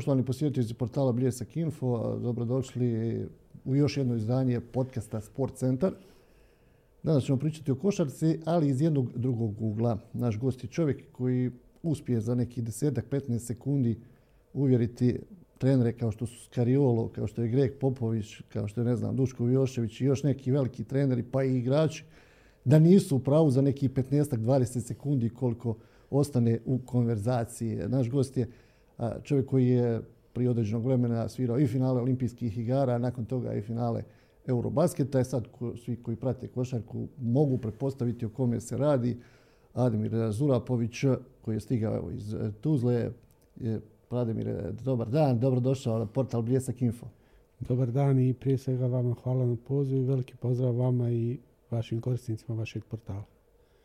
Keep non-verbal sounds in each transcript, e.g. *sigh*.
Poštovani posjetitelji portala Bljesak Info, dobrodošli u još jedno izdanje podcasta Sport Centar. Danas ćemo pričati o košarci, ali iz jednog drugog ugla. Naš gost je čovjek koji uspije za neki desetak, 15 sekundi uvjeriti trenere kao što su Skariolo, kao što je Greg Popović, kao što je ne znam Duško Jošević i još neki veliki treneri pa i igrači da nisu u pravu za neki 15-20 sekundi koliko ostane u konverzaciji. Naš gost je čovjek koji je prije određenog vremena svirao i finale olimpijskih igara, a nakon toga i finale Eurobasketa. I sad svi koji prate košarku mogu pretpostaviti o kome se radi. Ademir Zurapović koji je stigao iz Tuzle. Ademir, dobar dan, dobrodošao na portal Bljesak Info. Dobar dan i prije svega vama hvala na pozivu i veliki pozdrav vama i vašim korisnicima vašeg portala.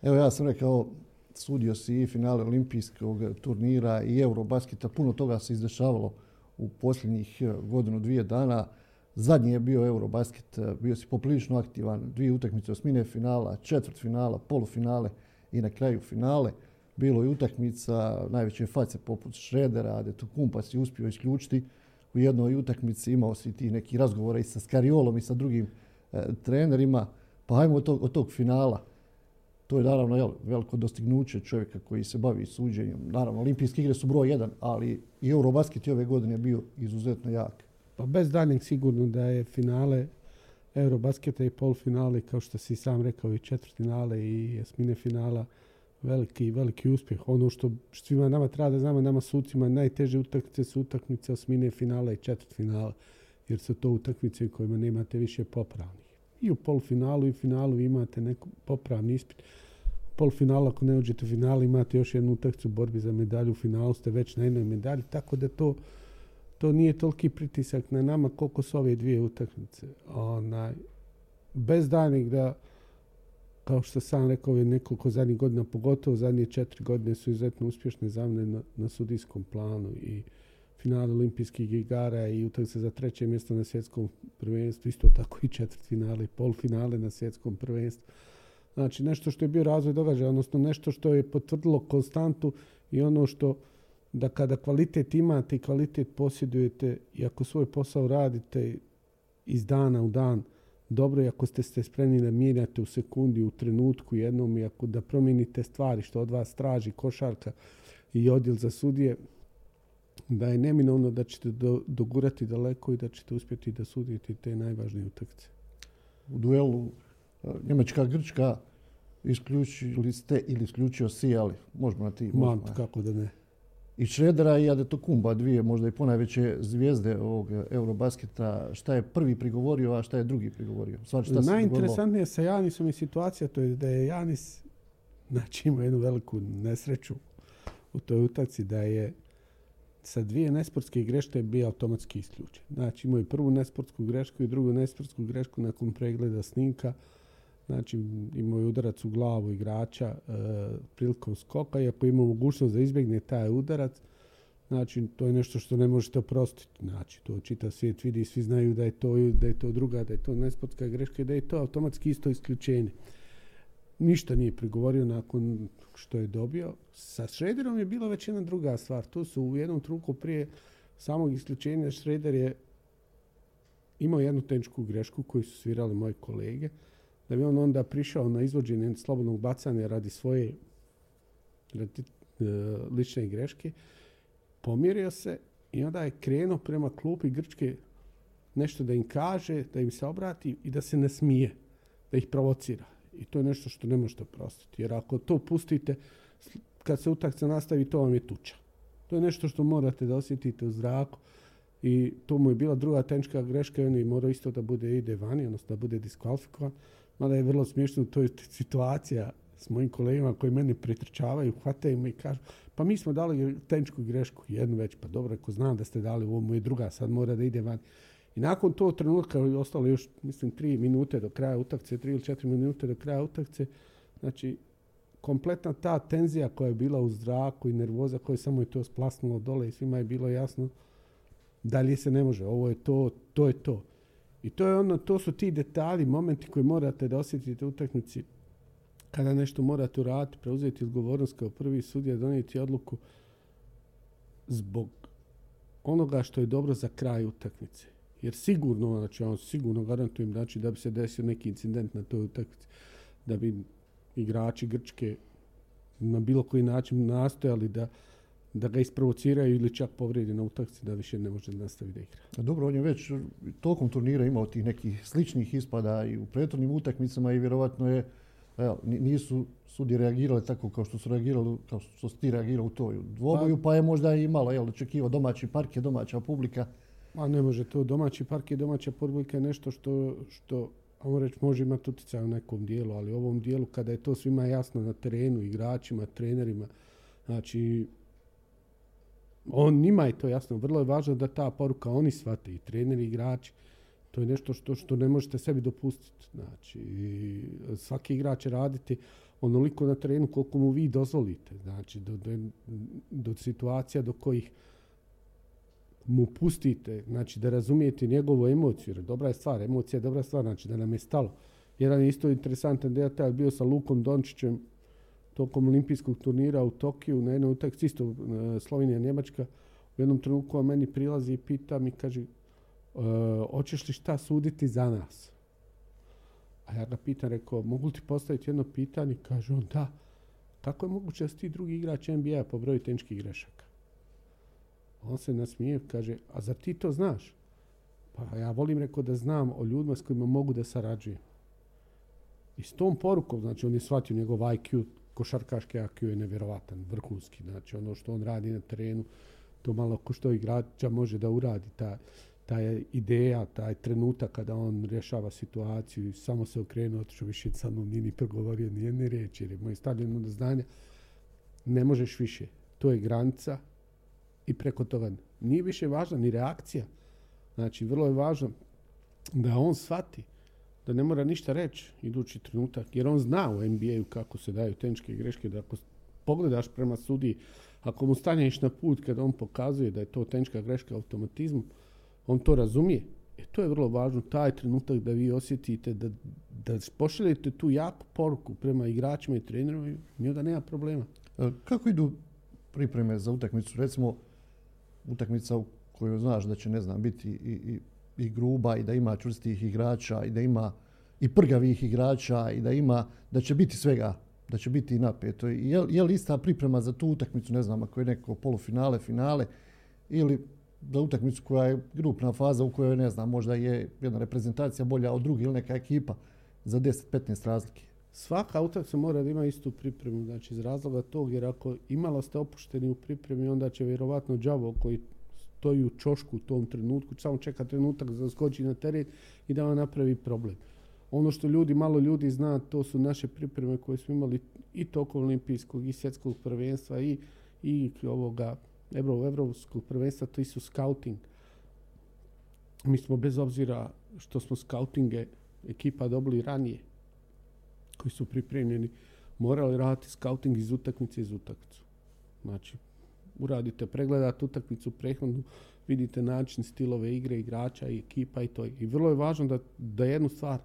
Evo ja sam rekao, sudio si i finale olimpijskog turnira i Eurobasketa. Puno toga se izdešavalo u posljednjih eh, godinu, dvije dana. Zadnji je bio Eurobasket, eh, bio si poprilično aktivan, dvije utakmice osmine finala, četvrt finala, polufinale i na kraju finale. Bilo je utakmica najveće face poput Šredera, tu Kumpa si uspio isključiti u jednoj utakmici, imao si ti neki razgovora i sa Skariolom i sa drugim eh, trenerima. Pa hajmo od tog, od tog finala. To je naravno jel, veliko dostignuće čovjeka koji se bavi suđenjem. Naravno, olimpijske igre su broj jedan, ali i Eurobasket je ove godine bio izuzetno jak. Pa bez daljnjeg sigurno da je finale Eurobasketa i polfinale, kao što si sam rekao, i četvrtfinale i jesmine finala, veliki, veliki uspjeh. Ono što svima nama treba da znamo, nama sucima najteže utakmice su utakmice osmine finala i četvrtfinala, jer su to utakmice u kojima nemate više popravnih i u polfinalu i finalu imate neku popravni ispit. Polfinala, ako ne uđete u finalu, imate još jednu utakmicu u borbi za medalju. U finalu ste već na jednoj medalji, tako da to, to nije toliki pritisak na nama koliko su ove dvije utakmice. Onaj, bez danih da, kao što sam rekao, je nekoliko zadnjih godina, pogotovo zadnje četiri godine su izuzetno uspješne za mne na, na sudijskom planu i finale olimpijskih igara i utakmice za treće mjesto na svjetskom prvenstvu, isto tako i četvrtfinale i polfinale na svjetskom prvenstvu. Znači nešto što je bio razvoj događaja, odnosno nešto što je potvrdilo konstantu i ono što da kada kvalitet imate i kvalitet posjedujete i ako svoj posao radite iz dana u dan dobro i ako ste ste spremni da mijenjate u sekundi, u trenutku jednom i ako da promijenite stvari što od vas traži košarka i odjel za sudije, da je neminovno da ćete do, dogurati daleko i da ćete uspjeti da sudite te najvažnije utakmice. U duelu Njemačka-Grčka isključili ste ili isključio si, ali možemo na ti. Možemo. kako da ne. I Šredera i Adetokumba, dvije možda i ponajveće zvijezde ovog Eurobasketa. Šta je prvi prigovorio, a šta je drugi prigovorio? Stvar, šta Najinteresantnije sa Janisom je situacija, to je da je Janis znači, imao jednu veliku nesreću u toj utakci, da je sa dvije nesportske greške je bio automatski isključen. Znači imao je prvu nesportsku grešku i drugu nesportsku grešku nakon pregleda snimka. Znači imao je udarac u glavu igrača e, prilikom skoka i ako ima mogućnost da izbjegne taj udarac, znači to je nešto što ne možete oprostiti. Znači to čita svijet vidi i svi znaju da je to, da je to druga, da je to nesportska greška i da je to automatski isto isključenje ništa nije prigovorio nakon što je dobio. Sa Šrederom je bila već jedna druga stvar. Tu su u jednom truku prije samog isključenja Šreder je imao jednu tehničku grešku koju su svirali moji kolege. Da bi on onda prišao na izvođenje slobodnog bacanja radi svoje radi, e, lične greške. Pomjerio se i onda je krenuo prema klupi Grčke nešto da im kaže, da im se obrati i da se ne smije, da ih provocira. I to je nešto što ne možete prostiti. Jer ako to pustite, kad se utakca nastavi, to vam je tuča. To je nešto što morate da osjetite u zraku. I to mu je bila druga tenčka greška i on je morao isto da bude ide vani, odnosno da bude diskvalifikovan. Mada je vrlo smiješno, to je situacija s mojim kolegama koji mene pretrčavaju, hvataju me i kažu, pa mi smo dali tenčku grešku, jednu već, pa dobro, ako znam da ste dali, ovo mu je druga, sad mora da ide van. I nakon to trenutka je ostalo još, mislim, tri minute do kraja utakce, tri ili četiri minute do kraja utakce, znači, kompletna ta tenzija koja je bila u zraku i nervoza koja samo je to splasnulo dole i svima je bilo jasno dalje se ne može, ovo je to, to je to. I to je ono, to su ti detalji, momenti koji morate da osjetite u utakmici kada nešto morate uraditi, preuzeti odgovornost kao prvi sudija, donijeti odluku zbog onoga što je dobro za kraj utakmice. Jer sigurno, znači vam sigurno garantujem znači, da bi se desio neki incident na toj utakmici, da bi igrači Grčke na bilo koji način nastojali da, da ga isprovociraju ili čak povredi na utakci da više ne može nastaviti da igra. Dobro, on je već tokom turnira imao tih nekih sličnih ispada i u prethodnim utakmicama i vjerovatno je evo, nisu sudi reagirali tako kao što su reagirali, kao što su ti reagirali u toj dvoboju, pa, pa je možda i malo jel, očekivao domaći park je domaća publika. A ne može to, domaći park je domaća publika je nešto što, što ajmo reći, može imati utjecaj u nekom dijelu, ali u ovom dijelu kada je to svima jasno na terenu, igračima, trenerima, znači on njima je to jasno. Vrlo je važno da ta poruka oni shvate i treneri i igrači. To je nešto što, što ne možete sebi dopustiti. Znači, svaki igrač će raditi onoliko na terenu koliko mu vi dozvolite. Znači, do, do, do situacija do kojih mu pustite, znači da razumijete njegovu emociju, jer dobra je stvar, emocija je dobra stvar, znači da nam je stalo. Jedan je isto interesantan detalj bio sa Lukom Dončićem tokom olimpijskog turnira u Tokiju, na jednoj utakmici isto e, Slovenija Njemačka, u jednom trenutku on meni prilazi i pita mi, kaže, e, hoćeš li šta suditi za nas? A ja ga pitam, rekao, mogu ti postaviti jedno pitanje? Kaže on, da. Kako je moguće da si ti drugi igrač NBA po broju tenčkih grešaka? On se nasmije, kaže, a zar ti to znaš? Pa ja volim, rekao, da znam o ljudima s kojima mogu da sarađujem. I s tom porukom, znači on je shvatio njegov IQ, košarkaški IQ je nevjerovatan, vrhunski. Znači ono što on radi na terenu, to malo ko što igrača može da uradi. Ta, ta ideja, taj trenutak kada on rješava situaciju i samo se okrenuo, otišao više sa mnom, nije ni progovorio ni jedne riječi, jer je moj stavljeno do znanja, ne možeš više. To je granica i preko toga nije više važna ni reakcija. Znači, vrlo je važno da on shvati da ne mora ništa reći idući trenutak, jer on zna u NBA-u kako se daju tenčke greške, da ako pogledaš prema sudiji, ako mu staneš na put kada on pokazuje da je to tenčka greška automatizmu, on to razumije. E to je vrlo važno, taj trenutak da vi osjetite, da, da pošaljete tu jaku poruku prema igračima i trenerima i onda nema problema. E, kako idu pripreme za utakmicu? Recimo, utakmica u kojoj znaš da će, ne znam, biti i, i i gruba i da ima čvrstih igrača i da ima i prgavih igrača i da ima, da će biti svega, da će biti napeto. Je, je li ista priprema za tu utakmicu, ne znam, ako je neko polufinale, finale ili za utakmicu koja je grupna faza u kojoj, ne znam, možda je jedna reprezentacija bolja od druge ili neka ekipa za 10-15 razlike. Svaka utakmica mora da ima istu pripremu, znači iz razloga tog, jer ako imalo ste opušteni u pripremi, onda će vjerovatno đavo koji stoji u čošku u tom trenutku, samo čeka trenutak da skoči na teren i da vam napravi problem. Ono što ljudi, malo ljudi zna, to su naše pripreme koje smo imali i tokom olimpijskog i svjetskog prvenstva i, i ovoga Evro, evropskog prvenstva, to su scouting. Mi smo bez obzira što smo scoutinge ekipa dobili ranije, koji su pripremljeni, morali raditi scouting iz utakmice iz utakmicu. Znači, uradite, pregledate utakmicu prethodnu, vidite način, stilove igre igrača i ekipa i to. I vrlo je važno da, da jednu stvar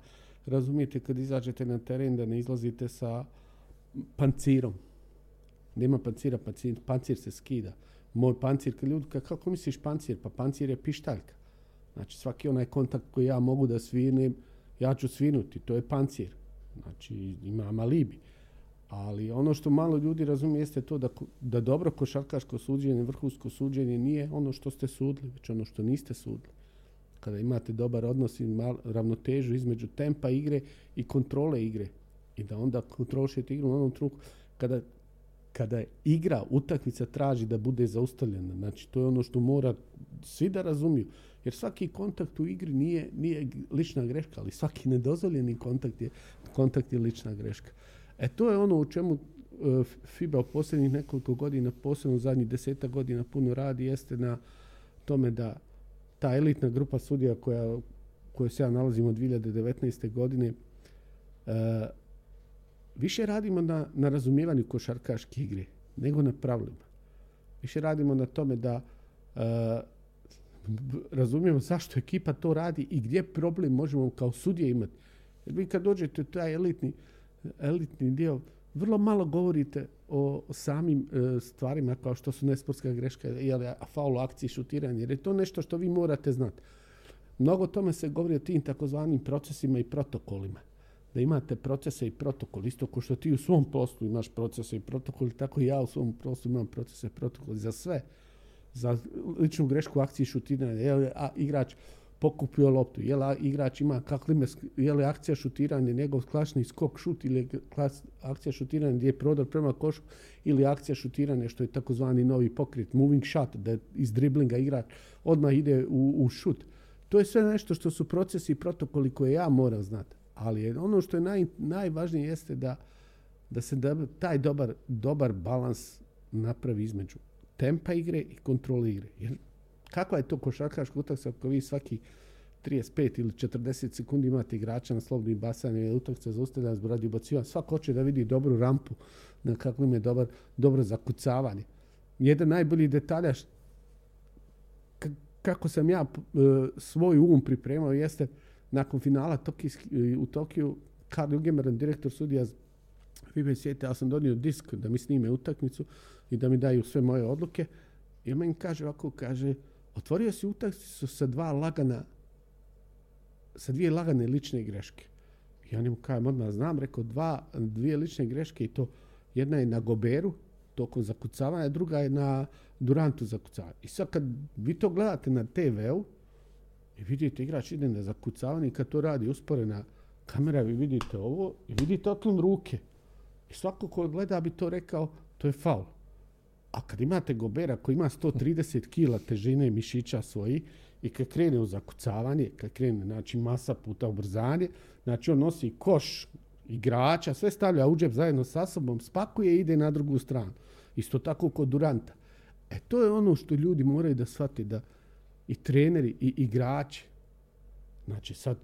razumijete kad izađete na teren da ne izlazite sa pancirom. Nema pancira, pancir, pancir se skida. Moj pancir, kad ljudi, kako misliš pancir? Pa pancir je pištaljka. Znači svaki onaj kontakt koji ja mogu da svirnem, ja ću svinuti, to je pancir. Znači ima alibi. Ali ono što malo ljudi razumije jeste to da, da dobro košarkaško suđenje, vrhunsko suđenje nije ono što ste sudili, već ono što niste sudili. Kada imate dobar odnos i mal, ravnotežu između tempa igre i kontrole igre. I da onda kontrolišete igru u onom truku kada, kada igra, utakmica traži da bude zaustavljena. Znači, to je ono što mora svi da razumiju. Jer svaki kontakt u igri nije, nije lična greška, ali svaki nedozvoljeni kontakt je, kontakt je lična greška. E to je ono u čemu e, FIBA u posljednjih nekoliko godina, posebno zadnjih deseta godina puno radi, jeste na tome da ta elitna grupa sudija koja, koja se ja nalazim od 2019. godine, uh, više radimo na, na razumijevanju košarkaške igre nego na pravilima. Više radimo na tome da uh, razumijemo zašto ekipa to radi i gdje problem možemo kao sudije imati. Jer vi kad dođete taj elitni elitni dio, vrlo malo govorite o samim e, stvarima kao što su nesportska greška, jel, faul akcije, šutiranje, jer je to nešto što vi morate znati. Mnogo tome se govori o tim takozvanim procesima i protokolima. Da imate procese i protokol, isto kao što ti u svom poslu imaš procese i protokol, tako i ja u svom poslu imam procese i protokol za sve. Za ličnu grešku akcije šutiranja, jel, a igrač pokupio loptu, je li igrač ima kakve, je li akcija šutiranja, njegov klasni skok šut ili klas, akcija šutiranja gdje je prodor prema košu ili akcija šutiranja što je takozvani novi pokret, moving shot, da iz driblinga igrač odmah ide u, u šut. To je sve nešto što su procesi i protokoli koje ja moram znati. Ali ono što je naj, najvažnije jeste da, da se da, taj dobar, dobar balans napravi između tempa igre i kontrole igre. Jer kakva je to košarkaška utakmica ako vi svaki 35 ili 40 sekundi imate igrača na slobodnim basanju ili utakmica zaustavljena zbog radi ubacivanja. Svako hoće da vidi dobru rampu, na kakvim je dobar, dobro zakucavanje. Jedan najbolji detalja kako sam ja e, svoj um pripremao jeste nakon finala Tokijski, u Tokiju Karl Jugemeran, direktor sudija FIBA svijete, ja sam donio disk da mi snime utakmicu i da mi daju sve moje odluke. I meni kaže ovako, kaže, otvorio si utakmicu sa dva lagana, sa dvije lagane lične greške. Ja njemu kažem, odmah znam, rekao, dva, dvije lične greške i to jedna je na Goberu, tokom zakucavanja, druga je na Durantu zakucavanja. I sad kad vi to gledate na TV-u i vidite igrač ide na zakucavanje i kad to radi usporena kamera, vi vidite ovo i vidite otlom ruke. I svako ko gleda bi to rekao, to je faul. A kad imate Gobera koji ima 130 kila težine mišića svoji i kad krene u zakucavanje, kad krene znači masa puta ubrzanje, znači on nosi koš igrača, sve stavlja u džep zajedno sa sobom, spakuje i ide na drugu stranu. Isto tako kod Duranta. E to je ono što ljudi moraju da shvati da i treneri i igrači, znači sad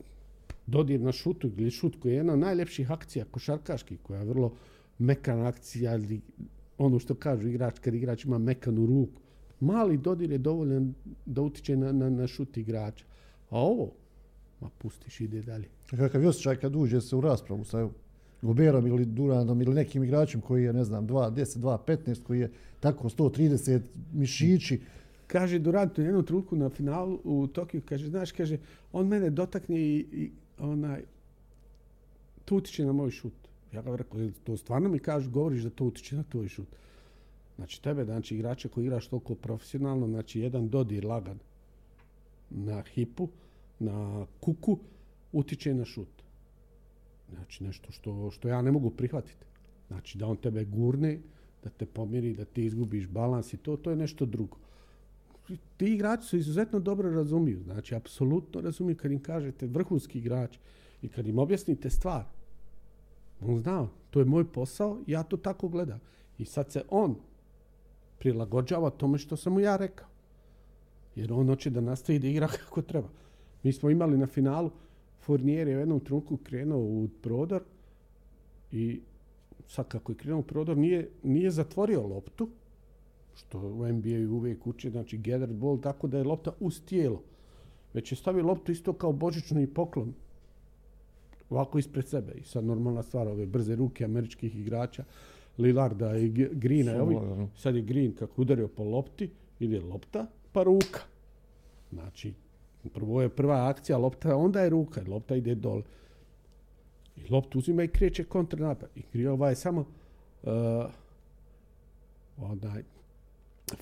dodir na šutu ili šut koji je jedna od najljepših akcija košarkaških, koja je vrlo mekana akcija ili ono što kažu igrač, kad igrač ima mekanu ruku. Mali dodir je dovoljan da utiče na, na, na šut igrača. A ovo, ma pustiš, ide dalje. A kakav je osjećaj kad uđe se u raspravu sa Goberom ili Duranom ili nekim igračem koji je, ne znam, 2.10, 2.15, koji je tako 130 mišići. Kaže Durant u jednu trenutku na finalu u Tokiju, kaže, znaš, kaže, on mene dotakne i, i onaj, to utiče na moj šut. Ja ga rekao, to stvarno mi kažeš, govoriš da to utiče na tvoj šut. Znači tebe, znači igrače koji igraš toliko profesionalno, znači jedan dodir lagan na hipu, na kuku, utiče na šut. Znači nešto što, što ja ne mogu prihvatiti. Znači da on tebe gurne, da te pomiri, da ti izgubiš balans i to, to je nešto drugo. Ti igrači su izuzetno dobro razumiju, znači apsolutno razumiju kad im kažete vrhunski igrač i kad im objasnite stvar. On zna, to je moj posao, ja to tako gledam. I sad se on prilagođava tome što sam mu ja rekao. Jer on hoće da nastavi da igra *laughs* kako treba. Mi smo imali na finalu, Fournier je u jednom trenutku krenuo u prodor i sad kako je krenuo u prodor nije, nije zatvorio loptu, što u NBA uvijek uči, znači gather ball, tako da je lopta uz tijelo. Već je stavio loptu isto kao božični poklon ovako ispred sebe. I sad normalna stvar, ove brze ruke američkih igrača, Lillarda i Greena. Ovi, sad je Green kako udario po lopti, ide lopta, pa ruka. Znači, prvo je prva akcija lopta, onda je ruka, lopta ide dole. I loptu uzima i kreće kontranapad. I krije ovaj samo uh, onaj,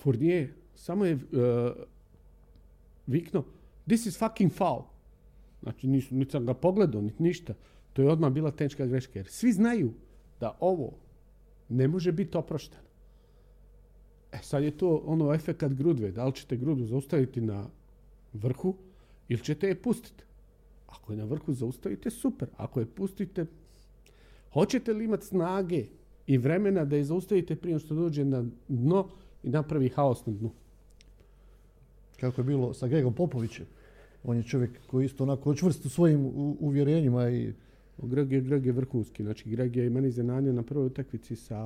Fournier samo je uh, vikno this is fucking foul. Znači, nisu, niti sam ga pogledao, niti ništa. To je odmah bila tenčka greška. Jer svi znaju da ovo ne može biti oprošteno. E sad je to ono efekat grudve. Da li ćete grudu zaustaviti na vrhu ili ćete je pustiti? Ako je na vrhu zaustavite, super. Ako je pustite, hoćete li imati snage i vremena da je zaustavite prije što dođe na dno i napravi haos na dnu? Kako je bilo sa Gregom Popovićem? On je čovjek koji isto onako čvrst u svojim uvjerenjima i Greg je, Greg je vrhunski. Znači, Greg je meni zananio na prvoj utakmici sa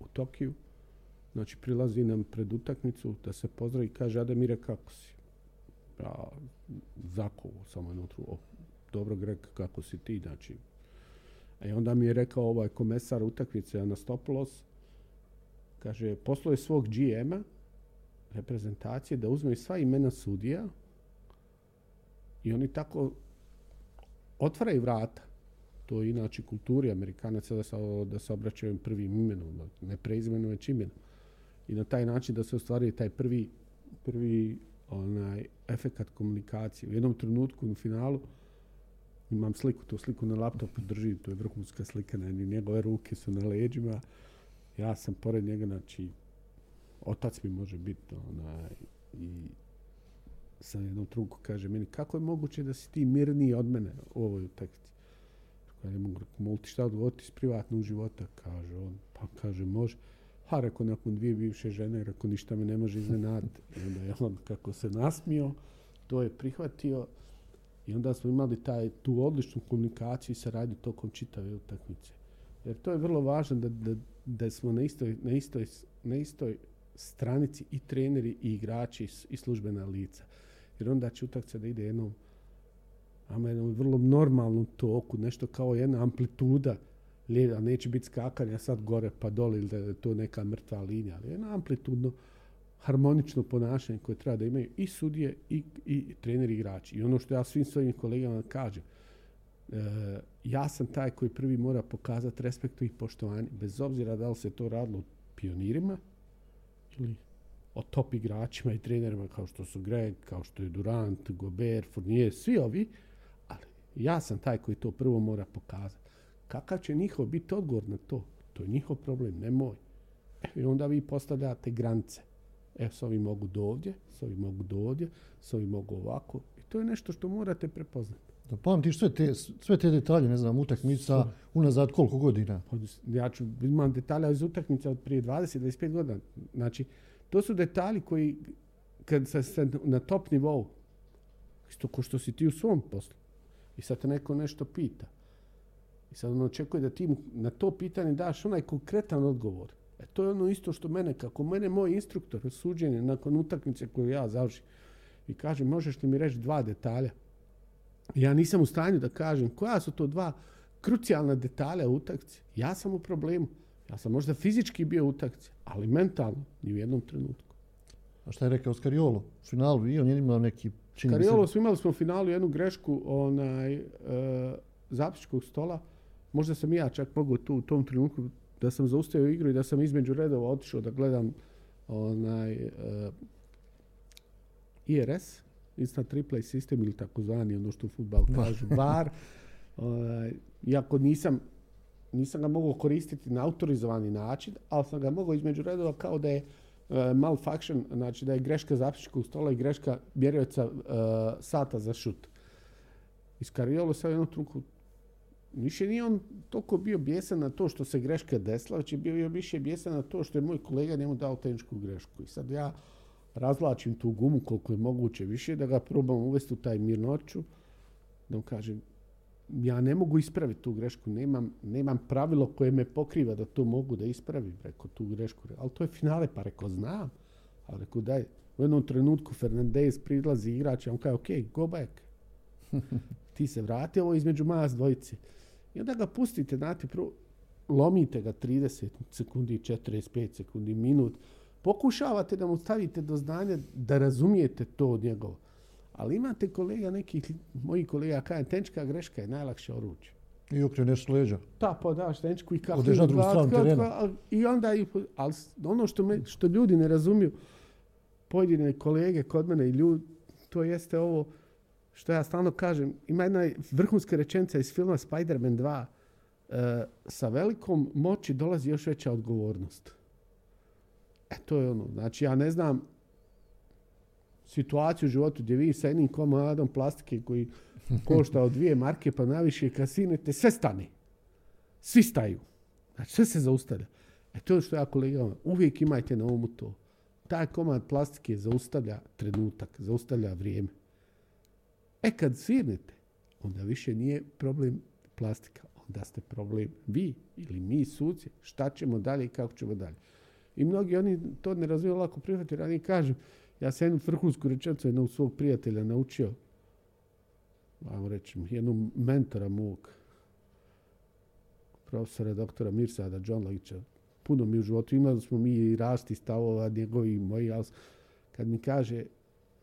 u Tokiju. Znači, prilazi nam pred utakmicu da se pozdravi i kaže, Ademire, kako si? Ja, zakovo samo unutra. Dobro, Greg, kako si ti? Znači, i onda mi je rekao ovaj komesar utakmice Anastopoulos, kaže, poslao je svog GM-a, reprezentacije, da uzme sva imena sudija i oni tako otvaraju vrata. To je inače kulturi Amerikanaca da se, da se obraćaju prvim imenom, ne preizmenom, već imenom. I na taj način da se ostvaruje taj prvi, prvi onaj efekat komunikacije. U jednom trenutku u finalu imam sliku, tu sliku na laptopu držim, to je vrhunska slika, njegove ruke su na leđima, ja sam pored njega, znači, otac mi može biti, onaj, i sa jednom trunku kaže meni, kako je moguće da si ti mirniji od mene u ovoj utakmici? Ja ne mogu, mogu ti šta odgovoriti iz privatnog života, kaže on. Pa kaže, može. Ha, rekao, nakon dvije bivše žene, rekao, ništa me ne može iznenaditi. I onda je on, kako se nasmio, to je prihvatio. I onda smo imali taj, tu odličnu komunikaciju i saradnju tokom čitave utakmice. Jer to je vrlo važno da, da, da smo na istoj, na, istoj, na istoj stranici i treneri i igrači i službena lica. Jer onda će utakmica da ide jednom ama jednom vrlo normalnom toku, nešto kao jedna amplituda lijeva, neće biti skakanja sad gore pa dole ili da je to neka mrtva linija, ali jedna amplitudno harmonično ponašanje koje treba da imaju i sudije i, i treneri igrači. I ono što ja svim svojim kolegama kažem, e, ja sam taj koji prvi mora pokazati respektu i poštovanje, bez obzira da li se to radilo pionirima ili o top igračima i trenerima kao što su Greg, kao što je Durant, Gobert, Fournier, svi ovi, ali ja sam taj koji to prvo mora pokazati. Kakav će njihov biti odgovor na to? To je njihov problem, ne moj. I onda vi postavljate granice. Evo, s ovi mogu do ovdje, s mogu do ovdje, s mogu ovako. I to je nešto što morate prepoznati. Da pamtiš sve te, sve te detalje, ne znam, utakmica unazad koliko godina? Pa, ja ću, imam detalja iz utakmica od prije 20-25 godina. Znači, to su detalji koji, kad se na top nivou, isto ko što si ti u svom poslu, i sad te neko nešto pita, i sad on očekuje da ti na to pitanje daš onaj konkretan odgovor. E to je ono isto što mene, kako mene moj instruktor suđenje nakon utakmice koju ja završim i kaže možeš li mi reći dva detalja? Ja nisam u stanju da kažem koja su to dva krucijalna detalja u utakmici. Ja sam u problemu. Ja sam možda fizički bio u utakmici, ali mentalno ni u jednom trenutku. A šta je rekao Skariolo u finalu? I on je imao neki čini Skariolo smo imali smo u finalu jednu grešku onaj, e, zapičkog stola. Možda sam ja čak mogao tu u tom trenutku da sam zaustavio igru i da sam između redova otišao da gledam onaj e, IRS, instant replay sistem ili takozvani ono što u futbalu kažu VAR. *laughs* Onaj, iako nisam nisam ga mogao koristiti na autorizovani način, ali sam ga mogao između redova kao da je uh, malfunction, znači da je greška zapisničkog stola i greška mjerioca uh, sata za šut. Iskarijalo se u jednom trenutku Više nije on toliko bio bijesan na to što se greška desila, već je bio više bijesan na to što je moj kolega njemu dao tehničku grešku. I sad ja razlačim tu gumu koliko je moguće više, da ga probam uvesti u taj mirnoću, da mu kažem, ja ne mogu ispraviti tu grešku, nemam, nemam pravilo koje me pokriva da to mogu da ispravim, reko tu grešku. Ali to je finale, pa reko znam. Ali reko daj, u jednom trenutku Fernandez prilazi igrač, on kaže, ok, go back. *laughs* Ti se vrati, ovo između mas dvojice. I onda ga pustite, znate, prvo, lomite ga 30 sekundi, 45 sekundi, minut. Pokušavate da mu stavite do znanja da razumijete to od njegova. Ali imate kolega, nekih moji kolega, kaže, tenčka greška je najlakše oruđe. I okreneš leđa. Ta, pa daš tenčku i kako... Odeš na drugu stranu terena. I onda, i, ali ono što, me, što ljudi ne razumiju, pojedine kolege kod mene i ljudi, to jeste ovo što ja stalno kažem. Ima jedna vrhunska rečenica iz filma Spider-Man 2. E, sa velikom moći dolazi još veća odgovornost. E, to je ono. Znači, ja ne znam, situaciju u životu gdje vi sa jednim komadom plastike koji košta od dvije marke pa naviše kad sinete, sve stane. Svi staju. Znači sve se zaustavlja. E to je što ja kolega, uvijek imajte na umu to. Taj komad plastike zaustavlja trenutak, zaustavlja vrijeme. E kad svirnete, onda više nije problem plastika, onda ste problem vi ili mi suci, šta ćemo dalje i kako ćemo dalje. I mnogi oni to ne razumiju lako prihvatiti, jer oni kažu, ja sam jednu vrhunsku rečenicu jednog svog prijatelja naučio, vam reći, jednu mentora mog. profesora doktora Mirsada Džonlagića. Puno mi u životu imali smo mi i rasti stavova njegovi i moji, ali kad mi kaže,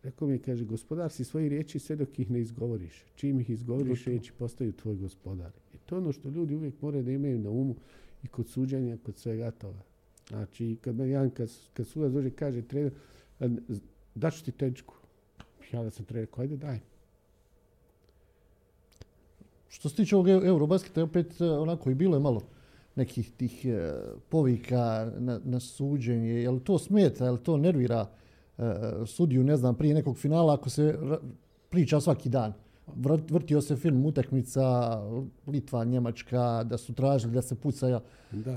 rekao mi kaže, gospodar si svoji riječi sve dok ih ne izgovoriš. Čim ih izgovoriš, riječi postaju tvoj gospodar. I to je ono što ljudi uvijek moraju da imaju na umu i kod suđenja, kod svega toga. Znači, kad me jedan, kad, kad sudac dođe kaže trener, daću ti tečku. Ja da sam trener, ajde daj. Što se tiče ovog Eurobasketa, opet e, onako i bilo je malo nekih tih e, povika na, na suđenje. Je li to smeta, je li to nervira e, sudiju, ne znam, prije nekog finala ako se priča svaki dan? Vrtio se film utakmica Litva, Njemačka, da su tražili da se puca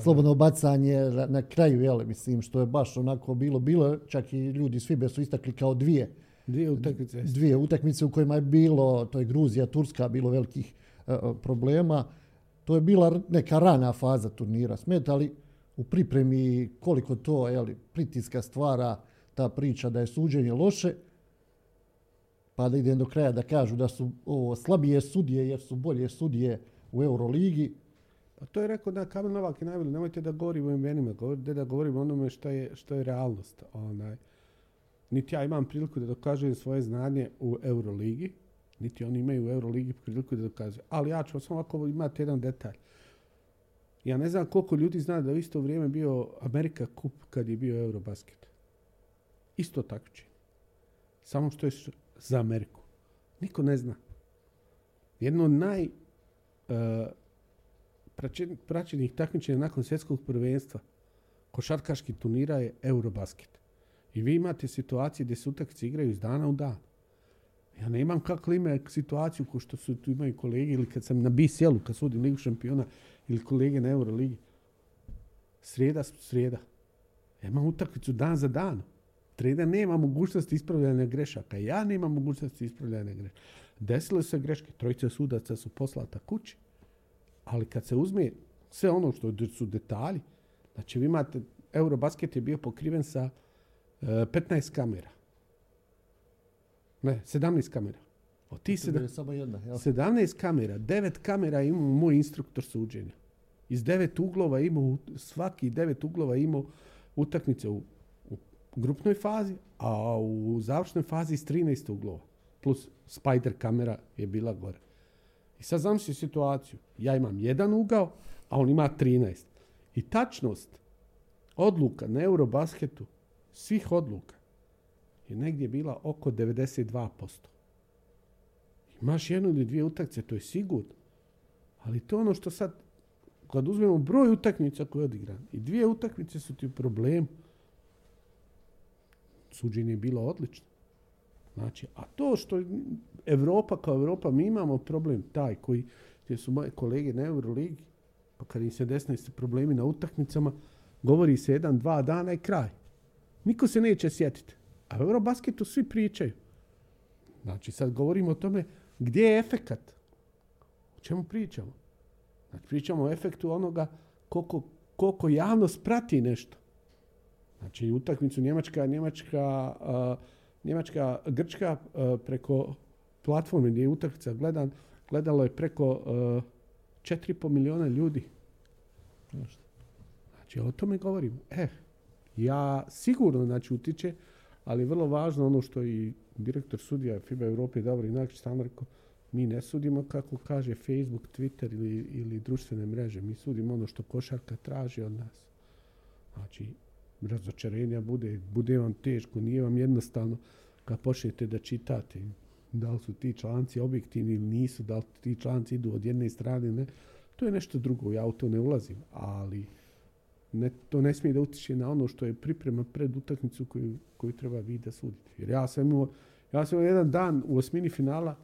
slobodno bacanje na kraju, jel, mislim, što je baš onako bilo, bilo, čak i ljudi svi su istakli kao dvije. Dvije utakmice. Dvije utakmice u kojima je bilo, to je Gruzija, Turska, bilo velikih uh, problema. To je bila neka rana faza turnira. Smeta li u pripremi koliko to jeli, pritiska stvara ta priča da je suđenje loše, pa da idem do kraja da kažu da su ovo slabije sudije jer su bolje sudije u Euroligi. Pa to je rekao da Kamil Novak je najbolji. Nemojte da govorimo o imenima, govorite da govorimo onome što je, što je realnost. Onaj, niti ja imam priliku da dokažem svoje znanje u Euroligi, niti oni imaju u Euroligi priliku da dokazuju. Ali ja ću samo ovako imati jedan detalj. Ja ne znam koliko ljudi zna da u isto vrijeme bio Amerika Cup kad je bio Eurobasket. Isto takmičenje. Samo što je za Ameriku. Niko ne zna. Jedno od naj uh, praćenih takmičenja nakon svjetskog prvenstva košarkaški turnira je Eurobasket. I vi imate situacije gdje se utakmice igraju iz dana u dan. Ja ne imam kako ime situaciju ko što su tu imaju kolege ili kad sam na BCL-u, kad sudim Ligu šampiona ili kolege na Euroligi. Srijeda, srijeda. Ja imam utakmicu dan za dan. Trener nema mogućnosti ispravljanja grešaka. Ja nemam mogućnosti ispravljanja grešaka. Desile se greške, trojice sudaca su poslata kući, ali kad se uzme sve ono što su detalji, znači vi imate, Eurobasket je bio pokriven sa 15 e, kamera. Ne, 17 kamera. Od tih sedam, samo jedna, 17 kamera, 9 kamera ima moj instruktor suđenja. Iz devet uglova imao, svaki devet uglova imao utakmice u grupnoj fazi, a u završnoj fazi s 13 uglova. Plus spider kamera je bila gore. I sad znam si situaciju. Ja imam jedan ugao, a on ima 13. I tačnost odluka na Eurobasketu, svih odluka, je negdje bila oko 92%. Imaš jednu ili dvije utakmice, to je sigurno. Ali to je ono što sad, kad uzmemo broj utakmica koje je odigran, i dvije utakmice su ti u problemu, suđenje je bilo odlično. Znači, a to što Europa kao Europa, mi imamo problem taj koji, gdje su moje kolege na Euroligi, pa kad im se desne problemi na utakmicama, govori se jedan, dva dana i kraj. Niko se neće sjetiti. A u Eurobasketu svi pričaju. Znači, sad govorimo o tome gdje je efekat. O čemu pričamo? Znači, pričamo o efektu onoga koliko, koliko javnost prati nešto. Znači utakmicu Njemačka, Njemačka, Njemačka, Grčka preko platforme gdje je utakmica gledan, gledalo je preko uh, 4,5 miliona ljudi. Znači o tome govorim. E, ja sigurno znači utiče, ali vrlo važno ono što i direktor sudija FIBA Europe Davor Inačić stalno rekao, mi ne sudimo kako kaže Facebook, Twitter ili, ili društvene mreže. Mi sudimo ono što košarka traži od nas. Znači, razočarenja bude, bude vam teško, nije vam jednostavno kad počnete da čitate da li su ti članci objektivni ili nisu, da li ti članci idu od jedne strane, ne. To je nešto drugo, ja u to ne ulazim, ali ne, to ne smije da utiče na ono što je priprema pred utakmicu koju, koju treba vi da sudite. Jer ja sam imao, ja sam imao jedan dan u osmini finala,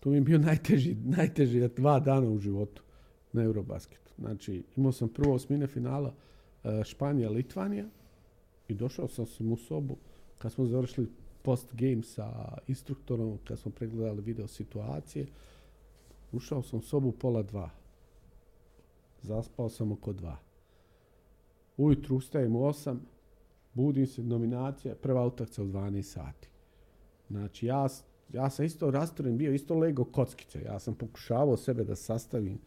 to mi je bio najteži, najteži dva dana u životu na Eurobasketu. Znači, imao sam prvo osmine finala, Španija, Litvanija i došao sam u sobu kad smo završili post game sa instruktorom, kad smo pregledali video situacije, ušao sam u sobu pola dva. Zaspao sam oko dva. Ujutru ustajem u osam, budim se, nominacija, prva utakca u 12 sati. Znači, ja, ja sam isto rastoren bio, isto lego kockice. Ja sam pokušavao sebe da sastavim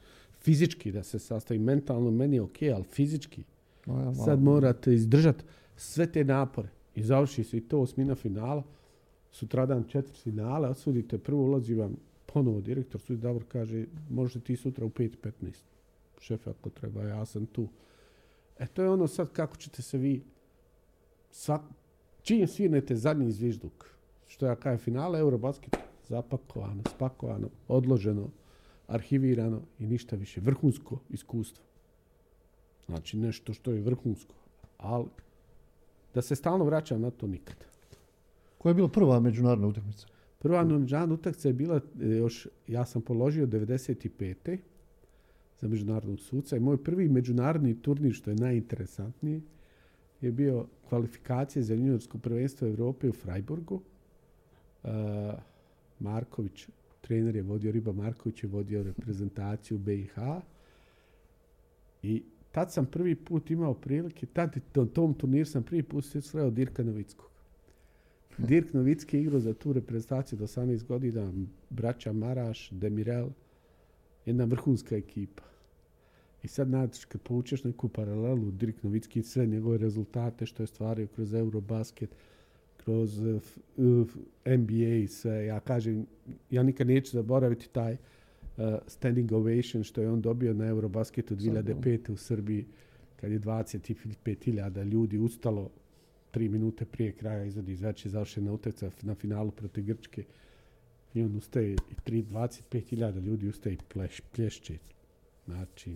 fizički da se sastavi, mentalno meni je ok, ali fizički sad morate izdržati sve te napore i završi se i to osmina finala, sutradan četvrt finale, odsudite prvo ulazi vam ponovo direktor, sudi Davor kaže možete ti sutra u 5.15. Šef ako treba, ja sam tu. E to je ono sad kako ćete se vi svak, čim svirnete zadnji zvižduk, što ja kažem finale Eurobasket, zapakovano, spakovano, odloženo, arhivirano i ništa više. Vrhunsko iskustvo. Znači nešto što je vrhunsko. Ali da se stalno vraćam na to nikad. Koja je bila prva međunarodna utakmica? Prva međunarodna utakmica je bila e, još, ja sam položio 95. za međunarodnog suca i moj prvi međunarodni turnir, što je najinteresantnije, je bio kvalifikacije za juniorsko prvenstvo Europe u Freiburgu. Uh, Marković, trener je vodio, Riba Marković je vodio reprezentaciju BiH. I tad sam prvi put imao prilike, tad na tom turniru sam prvi put sreo Dirka Novickog. Dirk Novicki je igrao za tu reprezentaciju do 18 godina, braća Maraš, Demirel, jedna vrhunska ekipa. I sad znaš, kad povučeš neku paralelu, Dirk Novicki sve njegove rezultate što je stvario kroz Eurobasket, kroz uh, f- uh, NBA i sve, ja kažem, ja nikad neću zaboraviti taj standing ovation što je on dobio na Eurobasketu 2005. u Srbiji, kad je 25.000 ljudi ustalo tri minute prije kraja izvodi izveći završena utakmica na finalu protiv Grčke i on ustaje i tri 25.000 ljudi ustaje i pleš, plješće. Znači,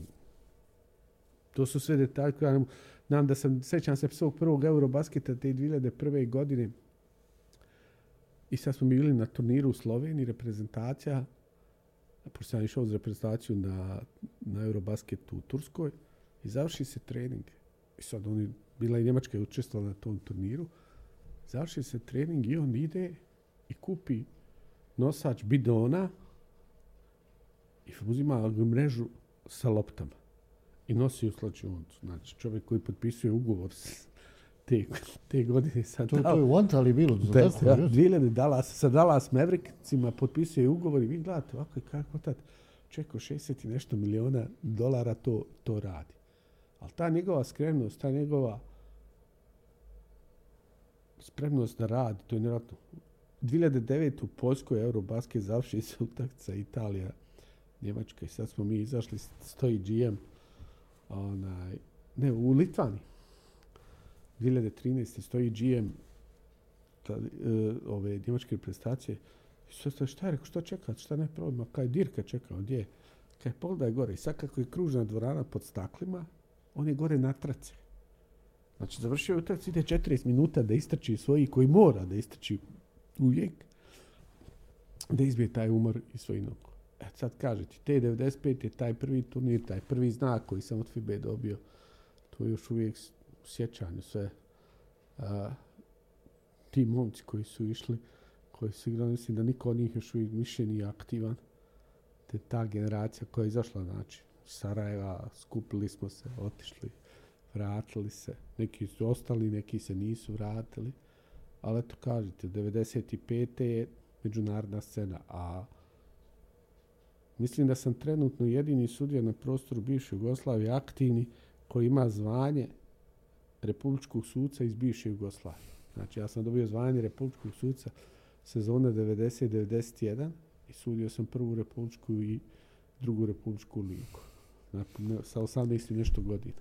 to su sve detalje koje mogu- Znam da sam, sećam se svog prvog Eurobasketa te 2001. godine i sad smo bili na turniru u Sloveniji, reprezentacija, pošto sam išao uz reprezentaciju na, na Eurobasketu u Turskoj i završi se trening. I sad oni, bila i Njemačka je učestvovala na tom turniru, završi se trening i on ide i kupi nosač bidona i uzima mrežu sa loptama i nosi u slačionicu. Znači čovjek koji potpisuje ugovor s- te, te godine sa To, to Dal- je u Antali bilo. da, jel? 2000 Dallas, sa Dallas Mavericksima potpisuje ugovor i vi gledate ovako kako tad čeko 60 i nešto miliona dolara to, to radi. Ali ta njegova spremnost, ta njegova spremnost da radi, to je nevjerojatno. 2009. u Poljskoj Eurobasket završi se utakmica Italija, Njemačka i sad smo mi izašli, stoji GM, onaj, ne, u Litvani. 2013. stoji GM ta, e, ove njemačke reprezentacije. I šta je rekao, što čekati, šta ne problem, kaj Dirka čekao, gdje je? Kaj pogledaj gore, i sad kako je kružna dvorana pod staklima, on je gore na. Znači, završio je utakmicu, ide 40 minuta da istrči svoji, koji mora da istrči uvijek, da izbije taj umor i svoj nogu. E, sad kaže ti, te 95 je taj prvi turnir, taj prvi znak koji sam od FIBE dobio, to je još uvijek sjećanju sve. A, ti momci koji su išli, koji su igrali, mislim da niko od njih još uvijek više nije aktivan. Te ta generacija koja je izašla, znači, Sarajeva, skupili smo se, otišli, vratili se. Neki su ostali, neki se nisu vratili. Ali eto kažete, 95. je međunarodna scena, a mislim da sam trenutno jedini sudija na prostoru bivše Jugoslavije aktivni koji ima zvanje republičkog suca iz bivše Jugoslavije. Znači ja sam dobio zvanje republičkog suca sezone 90-91 i sudio sam prvu republičku i drugu republičku ligu. Znači, sa 18 i nešto godina.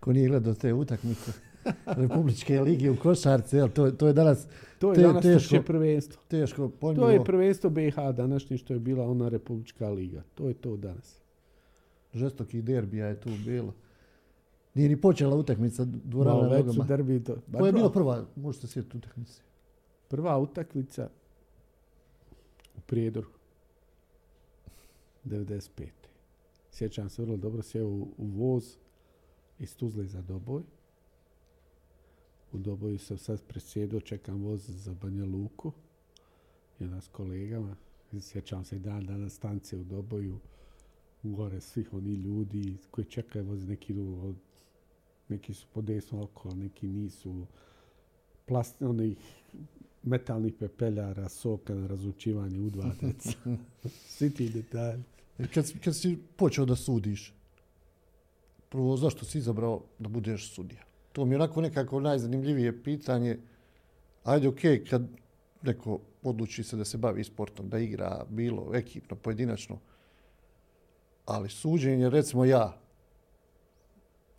Ko nije gledao te utakmice *laughs* Republičke lige u košarci, jel, to, to je danas To je Te- danas teško. prvenstvo. teško To pojmljivo. je prvenstvo BiH današnje što je bila ona republička liga. To je to danas. Žestokih derbija je tu bilo. Nije ni počela utakmica dvorana No, nogama. derbi. Ba Koja je bila bro, prva, možete sjetiti utakmice? Prva utakmica u Prijedoru. 95. Sjećam se vrlo dobro, sjeo u, u voz iz Tuzle za Doboj. U Doboju sam sad presjedio, čekam voz za Banja Luku. I onda s kolegama, sjećam se i dan danas stance u Doboju, gore svih oni ljudi koji čekaju voz, neki od neki su pod desno alkohol, neki nisu plast, onih metalnih pepeljara, soka na razlučivanje u dva deca. *laughs* Svi ti detalji. Kad, si- kad si počeo da sudiš, prvo zašto si izabrao da budeš sudija? To mi je onako nekako najzanimljivije pitanje. Ajde, ok, kad neko odluči se da se bavi sportom, da igra bilo ekipno, pojedinačno, ali suđenje, recimo ja,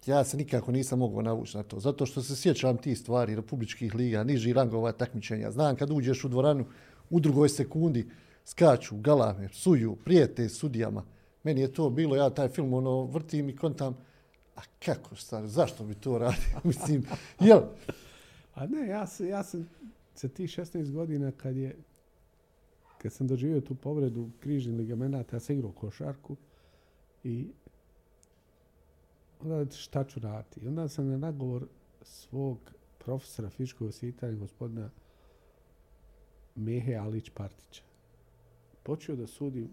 ja se nikako nisam mogao navući na to, zato što se sjećam ti stvari, republičkih liga, niži rangova takmičenja. Znam kad uđeš u dvoranu, u drugoj sekundi skaču, galame, psuju, prijete sudijama. Meni je to bilo, ja taj film ono vrtim i kontam, a kako stari, zašto bi to radio? *laughs* Mislim, jel? A ne, ja, se, ja sam sa tih 16 godina kad je kad sam doživio tu povredu križnih ligamenata, ja sam igrao košarku i onda šta ću raditi? I onda sam na nagovor svog profesora fizičkog osvitanja, gospodina Mehe Alić Partića, počeo da sudim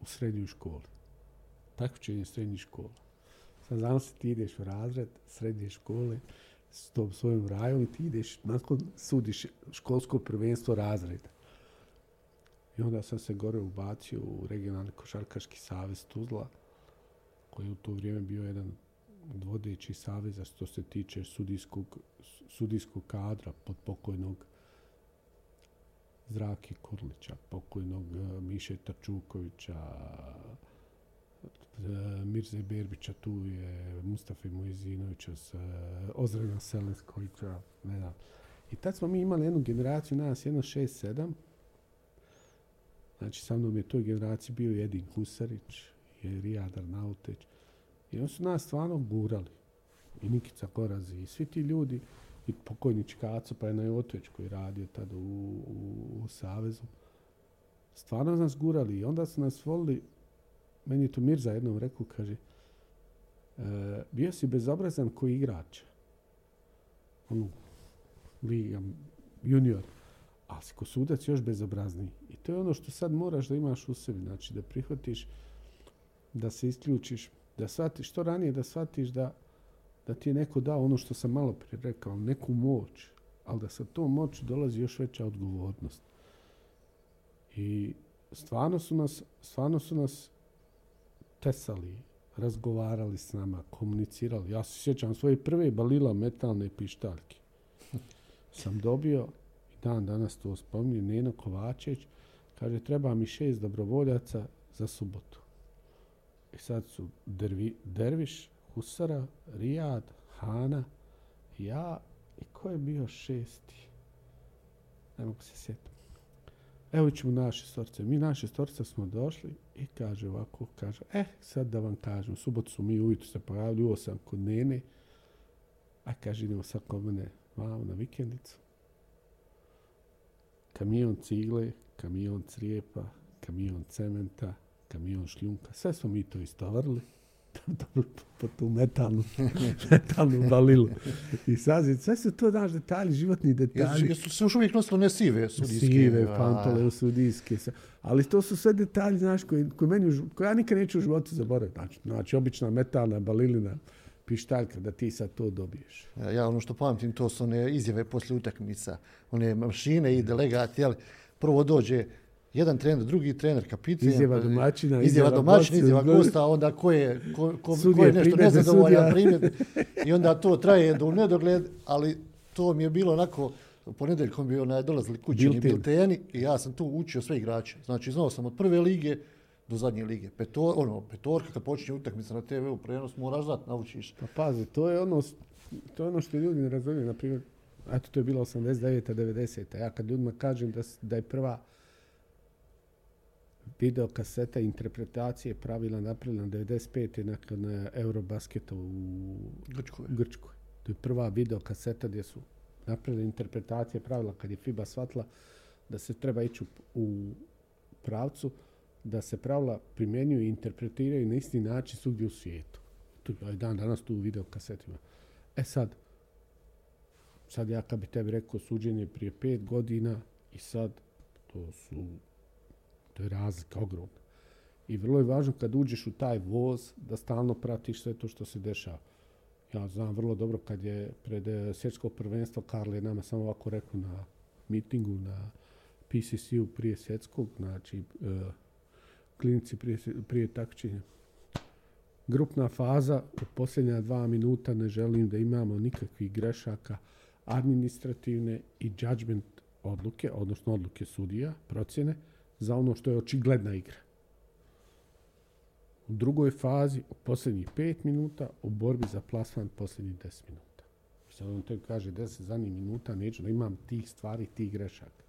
u srednjoj školi. Takmičenje srednjih škola. Sad zamisli ti ideš u razred srednje škole s tom svojom rajom i ti ideš, nakon sudiš školsko prvenstvo razreda. I onda sam se gore ubacio u regionalni košarkaški savez Tuzla, koji je u to vrijeme bio jedan od saveza što se tiče sudijskog, sudijskog kadra pod pokojnog Zrake Kurlića, pokojnog eh, Miše Tačukovića, eh, Mirze Berbića, tu je Mustafa Mojzinovića, eh, Ozrena Selenskovića, ne znam. I tad smo mi imali jednu generaciju, nas jedno 6-7, Znači, sa mnom je toj generaciji bio Edin Husarić, i Rijad Arnauteć. I oni su nas stvarno gurali. I Nikica Korazi, i svi ti ljudi, i pokojni Čikaco, pa je Najotović koji je radio tada u, u, u Savezu. Stvarno nas gurali i onda su nas volili, meni je to Mirza jednom rekao, kaže, e, bio si bezobrazan koji igrač. Ono, liga, junior. Ali si ko sudac još bezobrazniji. I to je ono što sad moraš da imaš u sebi. Znači da prihvatiš, da se isključiš, da shvatiš, što ranije da shvatiš da, da ti je neko dao ono što sam malo prije rekao, neku moć. Ali da sa tom moći dolazi još veća odgovornost. I stvarno su nas, stvarno su nas tesali, razgovarali s nama, komunicirali. Ja se sjećam svoje prve balila metalne pištaljke. *laughs* Sam dobio i dan danas to spominje, Neno Kovačević, kaže treba mi šest dobrovoljaca za subotu. I sad su Dervi, Derviš, Husara, Rijad, Hana, ja i ko je bio šesti? Ne mogu se sjetiti. Evo ćemo naše storce. Mi naše storce smo došli i kaže ovako, kaže, eh, sad da vam kažem, subotu su mi ujutro se pojavili, u osam kod Nene, a kaže, idemo sad kod mene vamo na vikendicu. Kamion cigle, kamion crijepa, kamion cementa, kamion šljunka, sve smo mi to istovarili *laughs* po tu metalnu, *laughs* metalnu balilu. I sad, sve su to, znaš, detalji, životni detalji. jesu se još uvijek nosilo ne sive sudijske? Sive, pantole, sudijske. Ali to su sve detalji, znaš, koji, koji, meni, koje ja nikad neću u životu zaboraviti. Znači, znači, obična metalna balilina, pištaljka, da ti sad to dobiješ. Ja ono što pamtim, to su one izjave poslije utakmica. One mašine i delegati, jel? Prvo dođe jedan trener, drugi trener, kapiten. Izjava pa- domaćina, izjava domaćina, izjava gosta, onda ko je, ko, ko, ko je nešto nezadovoljan primjer. *laughs* I onda to traje do u nedogled, ali to mi je bilo onako, ponedeljkom bi onaj dolazili kućni Bilten. bilteni i ja sam tu učio sve igrače. Znači, znao sam od prve lige do zadnje lige. Petor, ono, petorka, kad počinje utakmica na TV-u prenos, moraš znat, naučiš. Pa pazi, to je ono, to je ono što ljudi ne razumiju, na primjer, eto to je bilo 89. 90. Ja kad ljudima kažem da, da je prva video kaseta interpretacije pravila napravljena 95. nakon eh, Eurobasketa u Grčkoj. Grčkoj. To je prva video kaseta gdje su napravili interpretacije pravila kad je FIBA shvatila da se treba ići u, pravcu da se pravila primjenjuju i interpretiraju na isti način svugdje u svijetu. Tu je dan danas tu u video kasetima. E sad, sad ja kad bi tebi rekao suđenje prije pet godina i sad, to su, to je razlika ogromna. I vrlo je važno kad uđeš u taj voz da stalno pratiš sve to što se dešava. Ja znam vrlo dobro kad je pred eh, svjetsko prvenstvo Karle nama samo ovako rekao na mitingu na PCC-u prije svjetskog, znači eh, klinici prije, prije takčenja. Grupna faza, u posljednja dva minuta ne želim da imamo nikakvih grešaka administrativne i judgment odluke, odnosno odluke sudija, procjene, za ono što je očigledna igra. U drugoj fazi, u posljednjih pet minuta, u borbi za plasman posljednjih 10 minuta. Sad on te kaže 10 zadnjih minuta, neću da imam tih stvari, tih grešaka.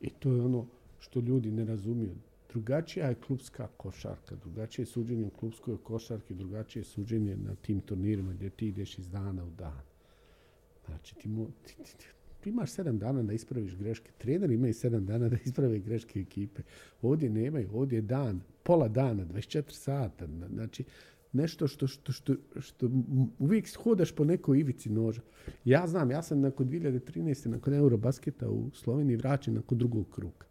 I to je ono što ljudi ne razumiju. Drugačija je klubska košarka, drugačije je suđenje u klubskoj košarki, drugačije je suđenje na tim turnirima gdje ti ideš iz dana u dan. Znači, ti, mo, ti, ti, ti imaš sedam dana da ispraviš greške. Trener imaju sedam dana da isprave greške ekipe. Ovdje nemaju, ovdje je dan, pola dana, 24 sata. Znači, nešto što, što, što, što uvijek hodaš po nekoj ivici noža. Ja znam, ja sam nakon 2013. nakon Eurobasketa u Sloveniji vraćen nakon drugog kruga.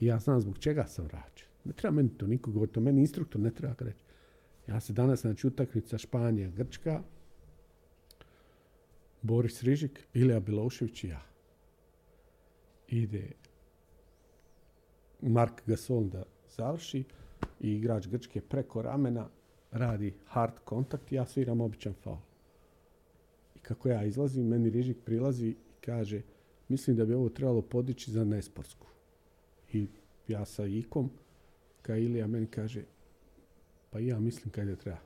I ja znam zbog čega sam vraćen. Ne treba meni to niko govoriti, meni instruktor ne treba reći. Ja se danas, znači, utakmica Španija, Grčka, Boris Rižik, Ilija Bilošević i ja. Ide Mark Gasol da završi i igrač Grčke preko ramena radi hard kontakt i ja sviram običan faul. I kako ja izlazim, meni Rižik prilazi i kaže mislim da bi ovo trebalo podići za nesportsku. I ja sa ikom, ka Ilija meni kaže pa ja mislim kada treba.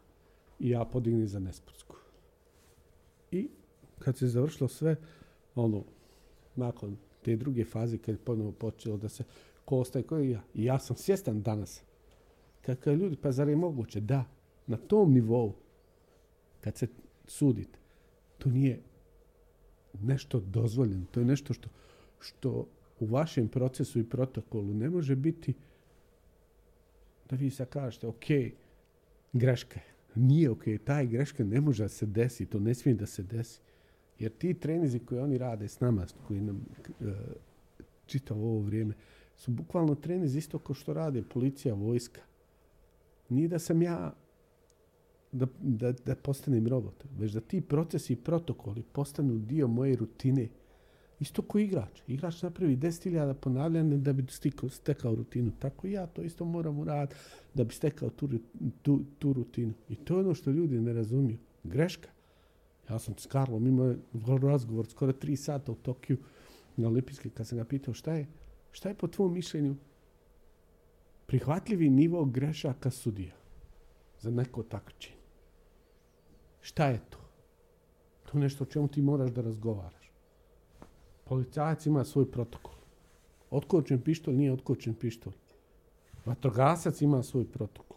I ja podignem za nesportsku. I kad se završilo sve, ono, nakon te druge faze, kad je ponovo počelo da se ko ostaje, ja. I ja sam svjestan danas. Kako ljudi, pa zar je moguće? Da, na tom nivou, kad se sudite, to nije nešto dozvoljeno. To je nešto što, što u vašem procesu i protokolu ne može biti da vi sad kažete, ok, greška je. Nije ok, taj greška ne može da se desi, to ne smije da se desi. Jer ti trenizi koje oni rade s nama, koji nam uh, čitavo ovo vrijeme, su bukvalno trenizi isto kao što rade policija, vojska. Nije da sam ja da, da, da postanem robot, već da ti procesi i protokoli postanu dio moje rutine. Isto ko igrač. Igrač napravi 10.000 ponavljanja da bi stikao, stekao rutinu. Tako i ja to isto moram uraditi da bi stekao tu, tu, tu rutinu. I to je ono što ljudi ne razumiju. Greška. Ja sam s Karlom imao razgovor skoro tri sata u Tokiju na olimpijske kad sam ga pitao šta je, šta je po tvom mišljenju prihvatljivi nivo grešaka sudija za neko takmičenje. Šta je to? To je nešto o čemu ti moraš da razgovaraš. Policajac ima svoj protokol. Otkočen pištolj nije otkočen pištolj. Vatrogasac ima svoj protokol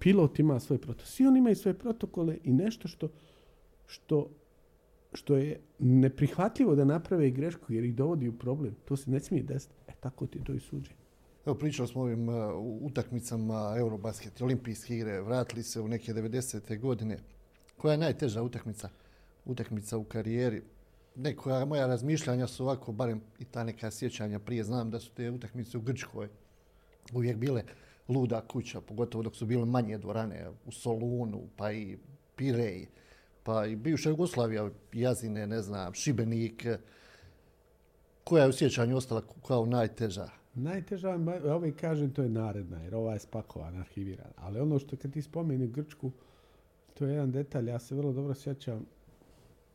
pilot ima svoj protokol. Svi oni imaju svoje protokole i nešto što, što, što je neprihvatljivo da naprave grešku jer ih dovodi u problem. To se ne smije desiti. E tako ti to i suđe. Evo pričali smo o ovim uh, utakmicama Eurobasket, olimpijske igre, vratili se u neke 90. godine. Koja je najteža utakmica? Utakmica u karijeri. Nekoja moja razmišljanja su ovako, barem i ta neka sjećanja prije, znam da su te utakmice u Grčkoj uvijek bile luda kuća, pogotovo dok su bile manje dvorane u Solunu, pa i Pirej, pa i bivša Jugoslavija, Jazine, ne znam, Šibenik. Koja je u sjećanju ostala kao najteža? Najteža, ovaj kažem, to je naredna, jer ova je spakovana, arhivirana. Ali ono što kad ti spomeni Grčku, to je jedan detalj, ja se vrlo dobro sjećam,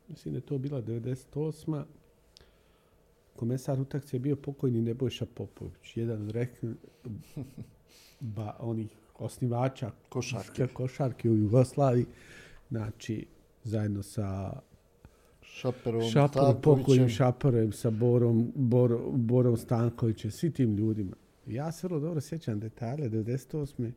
mislim da je to bila 98. Komesar utakce je bio pokojni Nebojša Popović, jedan od *laughs* ba, onih osnivača košarke. košarke u Jugoslaviji, znači zajedno sa Šaperom, Šaperom pokojim Šaperem, sa Borom, Bor, Borom Stankovićem, svi tim ljudima. Ja se vrlo dobro sjećam detalje, 98. E,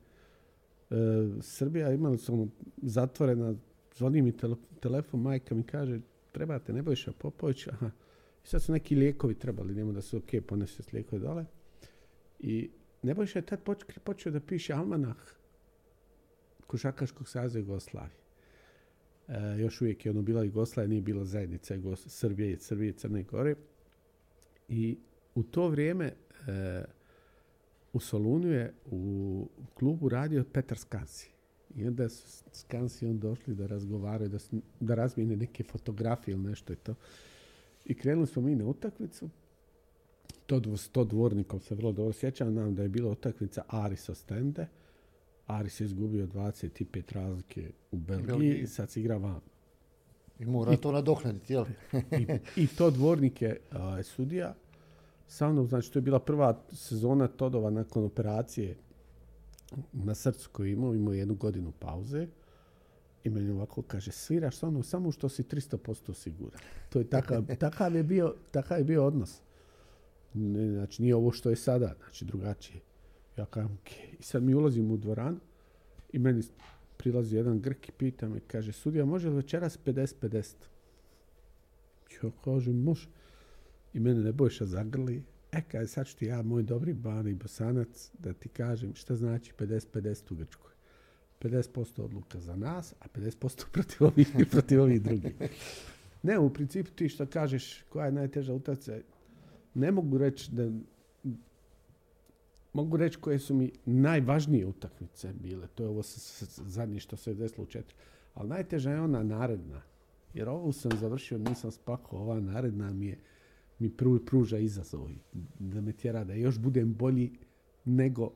Srbija imala ono zatvorena, zvoni mi tele, telefon, majka mi kaže, trebate Nebojša Popović, aha, i sad su neki lijekovi trebali, njemu da su ok, ponese s lijekove dole. I Nebojša je tad počeo da piše almanah Košakaškog saza Jugoslavije. E, još uvijek je ono bila Jugoslavija, nije bila zajednica Jugos Srbije i Srbije i Crne Gore. I u to vrijeme e, u Solunju je u klubu radio Petar Skansi. I onda su Skansi on došli da razgovaraju, da, da razmijene neke fotografije ili nešto je to. I krenuli smo mi na utakmicu to, dvo- s to dvornikom se vrlo dobro sjećam, znam da je bila utakmica Aris Ostende. Aris je izgubio 25 razlike u Belgiji, Belgiji. i sad se igra van. I mora to nadoknaditi, jel? *laughs* I, i to dvornik je a, sudija. Sa mnom, znači to je bila prva sezona Todova nakon operacije na srcu koju imao, imao je jednu godinu pauze. I meni ovako kaže, sviraš sa mnom samo što si 300% siguran. To je takav, *laughs* takav, je bio, takav je bio odnos. Ne, znači nije ovo što je sada, znači drugačije. Ja kažem, ok. I sad mi ulazimo u dvoranu i meni prilazi jedan Grk i pita me, kaže, sudija može li večeras 50-50? Ja kažem, može. I mene Nebojša zagrli. E, kaže, sad ću ti ja, moj dobri bani bosanac, da ti kažem šta znači 50-50 u Grčkoj. 50% odluka za nas, a 50% protiv ovih, protiv ovih drugih. *laughs* Ne, u principu ti što kažeš koja je najteža utakmica, ne mogu reći da mogu reći koje su mi najvažnije utakmice bile. To je ovo zadnje što se je desilo u četiri. Ali najteža je ona naredna. Jer ovu sam završio, nisam spakao, ova naredna mi je mi pru- pruža izazov da me tjera da još budem bolji nego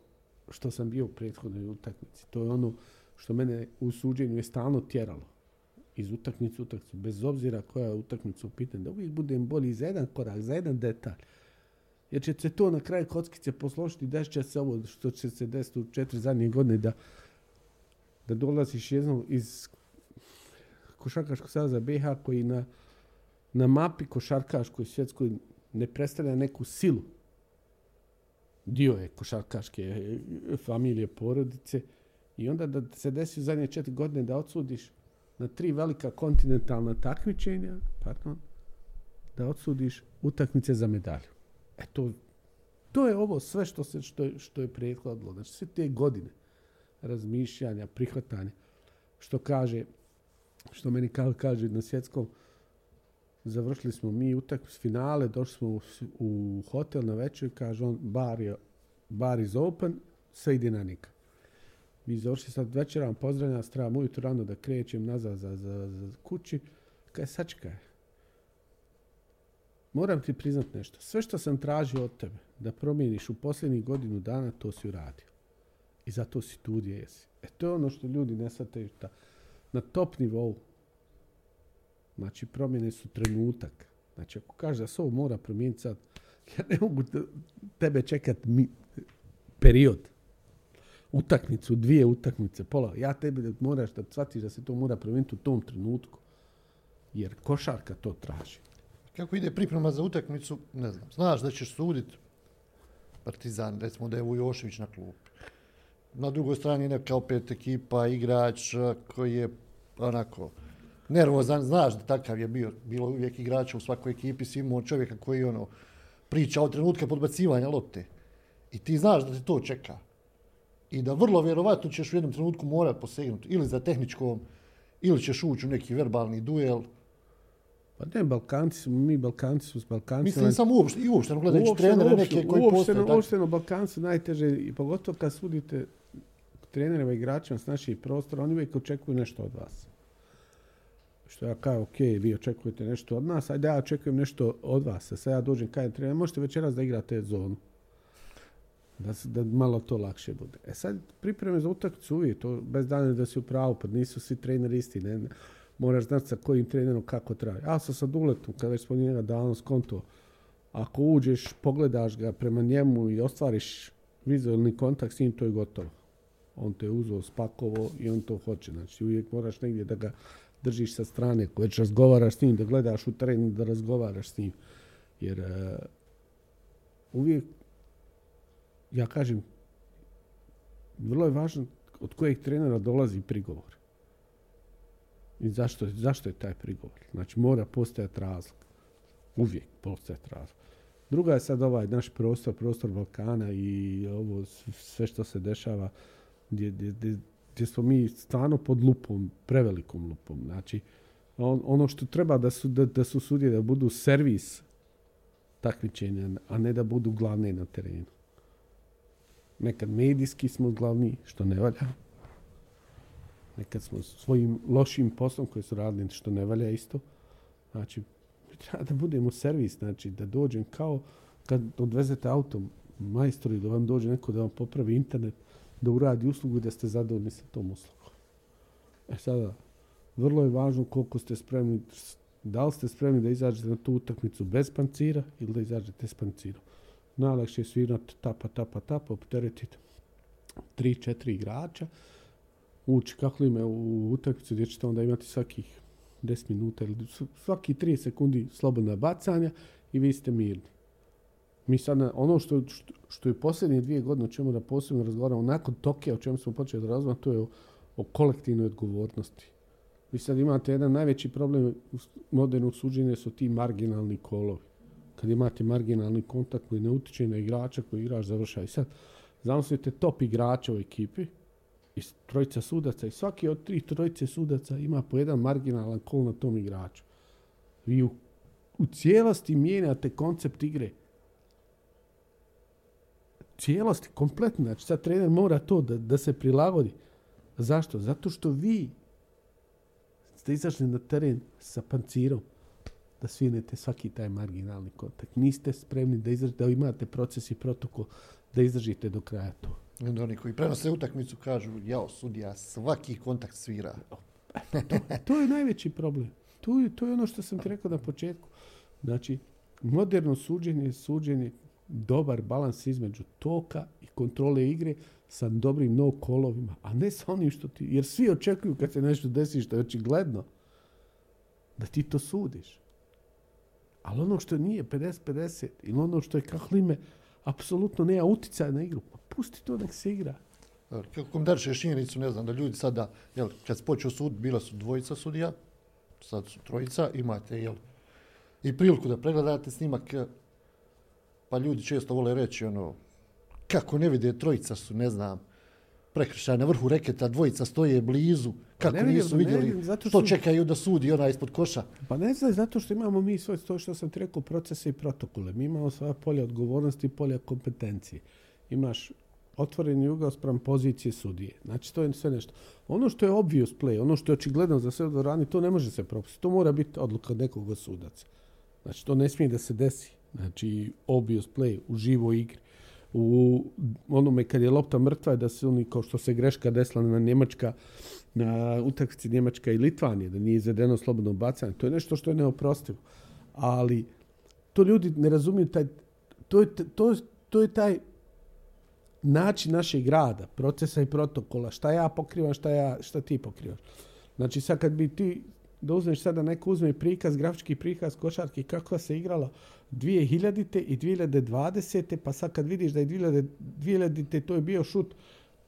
što sam bio u prethodnoj utakmici. To je ono što mene u suđenju je stalno tjeralo. Iz utakmice u utakmicu, bez obzira koja je utakmica u pitanju, da uvijek budem bolji za jedan korak, za jedan detalj. Jer će se to na kraju kockice posložiti, desit će se ovo što će se desiti u četiri zadnje godine, da, da dolaziš jednom iz košarkaškog saveza BiH koji na, na mapi košarkaškoj svjetskoj ne predstavlja neku silu. Dio je košarkaške e, familije, porodice. I onda da se desi u zadnje četiri godine da odsudiš na tri velika kontinentalna takmičenja, pardon, da odsudiš utakmice za medalju. E to, to je ovo sve što, se, što, je, što je prethodilo. Znači sve te godine razmišljanja, prihvatanja, što kaže, što meni ka, kaže na svjetskom, završili smo mi utakmicu finale, došli smo u, u hotel na večer, kaže on, bar, je, bar is open, sve ide na nikad. Mi završili sad večeram, pozdravljam, trebam ujutro rano da krećem nazad za, za, za kući. Kaj sačekaj. Moram ti priznat nešto. Sve što sam tražio od tebe da promijeniš u posljednjih godinu dana, to si uradio. I zato si tu gdje jesi. E to je ono što ljudi ne shvataju. Na top nivou, znači promjene su trenutak. Znači ako kažeš da se ovo mora promijeniti sad, ja ne mogu te- tebe čekat mi, period utakmicu, dvije utakmice, pola. Ja tebi moraš da shvatiš da se to mora promijeniti u tom trenutku. Jer košarka to traži. Kako ide priprema za utakmicu, ne znam. Znaš da ćeš suditi Partizan, recimo da je Vujošević na klupi. Na drugoj strani neka opet ekipa, igrač koji je onako nervozan, znaš da takav je bio, bilo uvijek igrača u svakoj ekipi, si imao čovjeka koji ono priča od trenutka podbacivanja lopte. I ti znaš da te to čeka. I da vrlo vjerovatno ćeš u jednom trenutku morat posegnuti ili za tehničkom, ili ćeš ući u neki verbalni duel. Pa ne, Balkanci smo, mi Balkanci smo s Balkancima. Mislim samo uopšte, i uopšteno gledajući trenere neke koji postoje. uopšteno Balkanci najteže, i pogotovo kad sudite trenerima i igračima s naših prostora, oni uvijek očekuju nešto od vas. Što ja kao, ok, vi očekujete nešto od nas, ajde ja očekujem nešto od vas. Sad ja dođem kajem trener, možete večeras da igrate zonu. Da, da malo to lakše bude. E sad, pripreme za utakmicu uvijek, to bez dana da si u pravu, pa nisu svi treneri isti, ne, moraš znati sa kojim trenerom kako traje. Sam sa Duletom, kada već smo njega davno skonto, ako uđeš, pogledaš ga prema njemu i ostvariš vizualni kontakt s njim, to je gotovo. On te je uzeo, spakovo i on to hoće. Znači, uvijek moraš negdje da ga držiš sa strane, ako već razgovaraš s njim, da gledaš u teren, da razgovaraš s njim. Jer e, uvijek, ja kažem, vrlo je važno od kojeg trenera dolazi prigovor. I zašto, zašto je taj prigovor? Znači, mora postojati razlog. Uvijek postojati razlog. Druga je sad ovaj naš prostor, prostor Balkana i ovo sve što se dešava gdje, gdje, gdje smo mi stvarno pod lupom, prevelikom lupom. Znači, on, ono što treba da su, da, da su sudje da budu servis takmičenja, a ne da budu glavne na terenu. Nekad medijski smo glavni, što ne valja. Nekad smo svojim lošim poslom koji su radili, što ne valja isto. Znači, treba da budemo servis, znači da dođem kao, kad odvezete autom majstori da vam dođe neko da vam popravi internet, da uradi uslugu i da ste zadovoljni sa tom uslugom. E sada, vrlo je važno koliko ste spremni, da li ste spremni da izađete na tu utakmicu bez pancira ili da izađete s pancirom. Najlakše je svirati tapa, tapa, tapa, opteretiti tri, četiri igrača, ući ime u utakmicu gdje ćete onda imati svakih 10 minuta ili svaki 3 sekundi slobodna bacanja i vi ste mirni. Mi sad, ono što, što, je posljednje dvije godine o čemu da posebno razgovaramo, nakon toke o čemu smo počeli da razgovaramo, to je o, o kolektivnoj odgovornosti. Vi sad imate jedan najveći problem modernog suđenja su ti marginalni kolovi. Kad imate marginalni kontakt koji ne utiče na igrača koji igrač završa. I sad, zamislite top igrača u ekipi, i trojica sudaca i svaki od tri trojice sudaca ima po jedan marginalan kol na tom igraču. Vi u, u cijelosti mijenjate koncept igre. Cijelosti, kompletno. Znači sad trener mora to da, da se prilagodi. Zašto? Zato što vi ste izašli na teren sa pancirom da svinete svaki taj marginalni kontakt. Niste spremni da, izađete, da imate proces i protokol da izdržite do kraja to. Onda oni koji prenose utakmicu kažu, jao, sudija, svaki kontakt svira. *laughs* to, to je najveći problem. To je, to je ono što sam ti rekao na početku. Znači, moderno suđenje je suđenje dobar balans između toka i kontrole igre sa dobrim no kolovima, a ne sa onim što ti... Jer svi očekuju kad se nešto desi što je očigledno da ti to sudiš. Ali ono što nije 50-50 ili ono što je kahlime, apsolutno nema utjecaja na igru. Pa pusti to nek se igra. Kako daš činjenicu, ne znam, da ljudi sada, jel, kad se počeo sud, bila su dvojica sudija, sad su trojica, imate, jel, i priliku da pregledate snimak, pa ljudi često vole reći, ono, kako ne vide, trojica su, ne znam, prekršaj na vrhu reketa, dvojica stoje blizu, kako ne nisu vidjeli, ne zato što... to čekaju da sudi ona ispod koša. Pa ne znam, zato što imamo mi svoje, to što sam ti rekao, procese i protokole. Mi imamo svoje polje odgovornosti i polje kompetencije. Imaš otvoreni ugao sprem pozicije sudije. Znači, to je sve nešto. Ono što je obvious play, ono što je očigledno za sve rani, to ne može se propustiti. To mora biti odluka nekog sudaca. Znači, to ne smije da se desi. Znači, obvious play u živoj igri u onome kad je lopta mrtva da se oni kao što se greška desila na Njemačka na utakmici Njemačka i Litvanije da nije izvedeno slobodno bacanje to je nešto što je neoprostivo. Ali to ljudi ne razumiju taj to je, to, to je taj način našeg grada procesa i protokola šta ja pokrivam šta ja šta ti pokrivaš. Znači sad kad bi ti da uzmeš sada neko uzme prikaz, grafički prikaz košarke kako se igralo 2000. i 2020. pa sad kad vidiš da je 2000. to je bio šut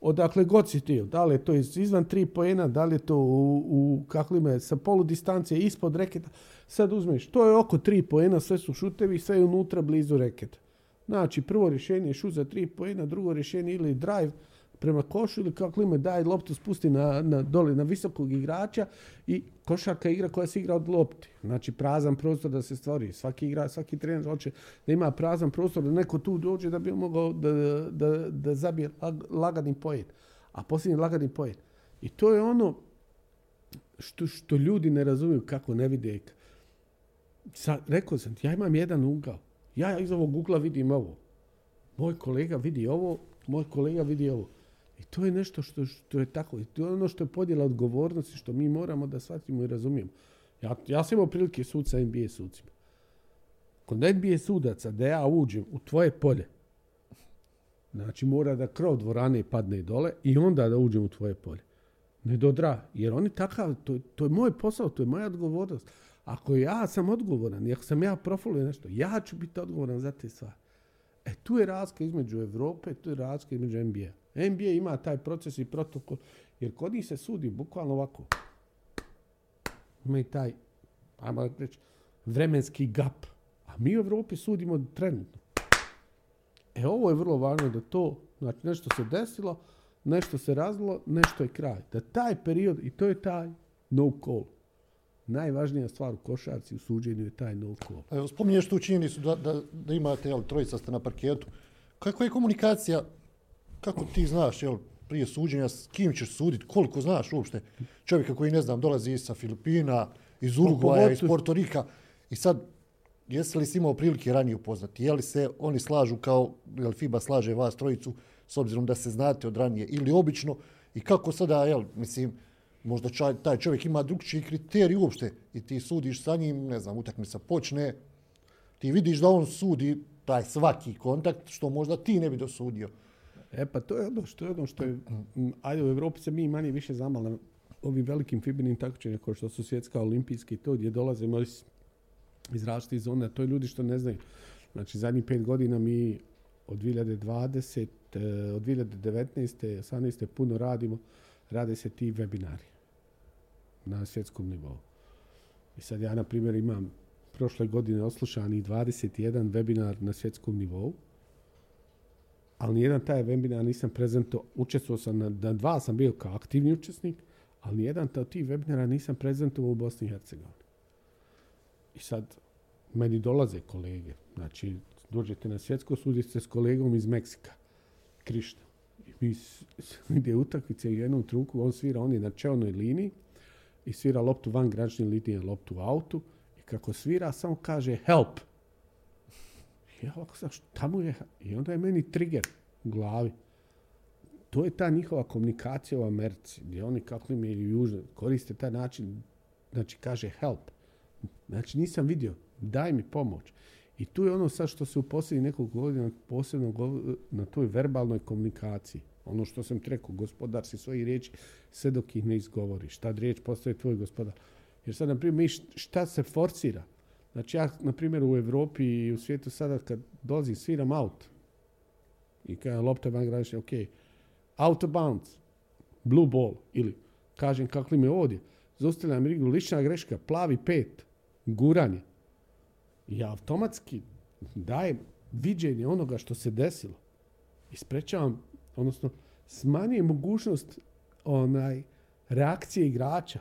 odakle god si ti, da li je to izvan tri pojena, da li je to u, u kako sa polu distancije ispod reketa, sad uzmeš, to je oko tri pojena, sve su šutevi, sve je unutra blizu reketa. Znači, prvo rješenje je šut za tri pojena, drugo rješenje ili drive, prema košu ili kako ime daj loptu spusti na, na, dole na visokog igrača i košarka igra koja se igra od lopti. Znači prazan prostor da se stvori. Svaki igra, svaki trener hoće da ima prazan prostor da neko tu dođe da bi mogao da, da, da zabije lagani pojen. A posljednji lagani pojen. I to je ono što, što ljudi ne razumiju kako ne vide. Sa, rekao sam ja imam jedan ugao. Ja iz ovog ugla vidim ovo. Moj kolega vidi ovo, moj kolega vidi ovo. I to je nešto što, što je tako. I to je ono što je podjela odgovornosti, što mi moramo da shvatimo i razumijemo. Ja, ja sam imao prilike sud sa NBA sucima. Kod NBA sudaca, da ja uđem u tvoje polje, znači mora da krov dvorane padne dole i onda da uđem u tvoje polje. Ne dodra, jer oni takav, to, to je moj posao, to je moja odgovornost. Ako ja sam odgovoran, i ako sam ja profilio nešto, ja ću biti odgovoran za te stvari. E, tu je razlika između Evrope, tu je razlika između NBA. NBA ima taj proces i protokol, jer kod njih se sudi bukvalno ovako. Ima i taj, ajmo reći, vremenski gap. A mi u Evropi sudimo trenutno. E, ovo je vrlo važno da to, znači nešto se desilo, nešto se razlo, nešto je kraj. Da taj period, i to je taj no call. Najvažnija stvar u košarci u suđenju je taj no call. Evo, spominješ tu činjenicu da, da, da imate, jel, trojica ste na parketu. Kako je komunikacija kako ti znaš, jel, prije suđenja, s kim ćeš suditi, koliko znaš uopšte čovjeka koji, ne znam, dolazi sa Filipina, iz Urugvaja, iz Porto Rika i sad jesi li si imao prilike ranije upoznati? Je li se oni slažu kao, je li FIBA slaže vas trojicu s obzirom da se znate od ranije ili obično? I kako sada, jel, mislim, možda čaj, taj čovjek ima drugčiji kriterij uopšte i ti sudiš sa njim, ne znam, utakmica počne, ti vidiš da on sudi taj svaki kontakt što možda ti ne bi dosudio. E pa to je ono što je ono što je, ajde u Evropi se mi manje više znamo na ovim velikim fibenim takmičenjima kao što su svjetska olimpijski to gdje dolaze iz, iz različitih zona, to je ljudi što ne znaju. Znači zadnjih pet godina mi od 2020, eh, od 2019. 18. puno radimo, rade se ti webinari na svjetskom nivou. I sad ja, na primjer, imam prošle godine oslušani 21 webinar na svjetskom nivou, ali nijedan taj webinar nisam prezentovao, učestvovao sam na, na, dva sam bio kao aktivni učesnik, ali nijedan od tih webinara nisam prezentovao u Bosni i Hercegovini. I sad, meni dolaze kolege, znači, dođete na svjetsko, sudite s kolegom iz Meksika, Krišta. I mi ide utakmice u jednom truku, on svira, on je na čelnoj liniji i svira loptu van granične linije, loptu u autu i kako svira, samo kaže help. Ja ovako sam, šta mu je? I onda je meni trigger u glavi. To je ta njihova komunikacija u Americi, gdje oni kako im je južno, koriste taj način, znači kaže help. Znači nisam vidio, daj mi pomoć. I tu je ono sad što se u posljednjih nekog godina posebno na toj verbalnoj komunikaciji. Ono što sam rekao, gospodar si svojih riječi sve dok ih ne izgovoriš. Tad riječ postoje tvoj gospodar. Jer sad, na primjer, šta se forcira? Znači ja, na primjer, u Europi i u svijetu sada kad dolazi sviram out i kada lopta van granične, ok, out of bounds, blue ball, ili kažem kako li me ovdje, zaustavljam igru, lična greška, plavi pet, guranje. I automatski dajem viđenje onoga što se desilo. I sprečavam, odnosno smanjujem mogućnost onaj reakcije igrača.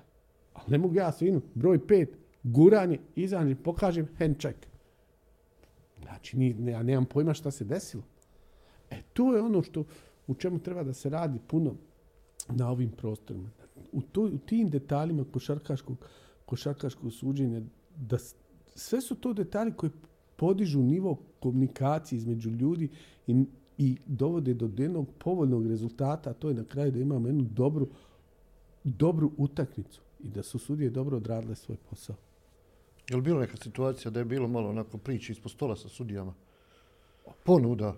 Ali ne mogu ja svinu, broj pet, guranje, izađem, pokažem hand check. Znači, ni, ja nemam pojma šta se desilo. E, to je ono što, u čemu treba da se radi puno na ovim prostorima. U, to, u tim detaljima košarkaškog, košarkaškog suđenja, da sve su to detalji koji podižu nivo komunikacije između ljudi i, i dovode do jednog povoljnog rezultata, a to je na kraju da imamo jednu dobru, dobru utakmicu i da su sudije dobro odradile svoj posao. Je li bilo neka situacija da je bilo malo onako priče ispod stola sa sudijama? Ponuda.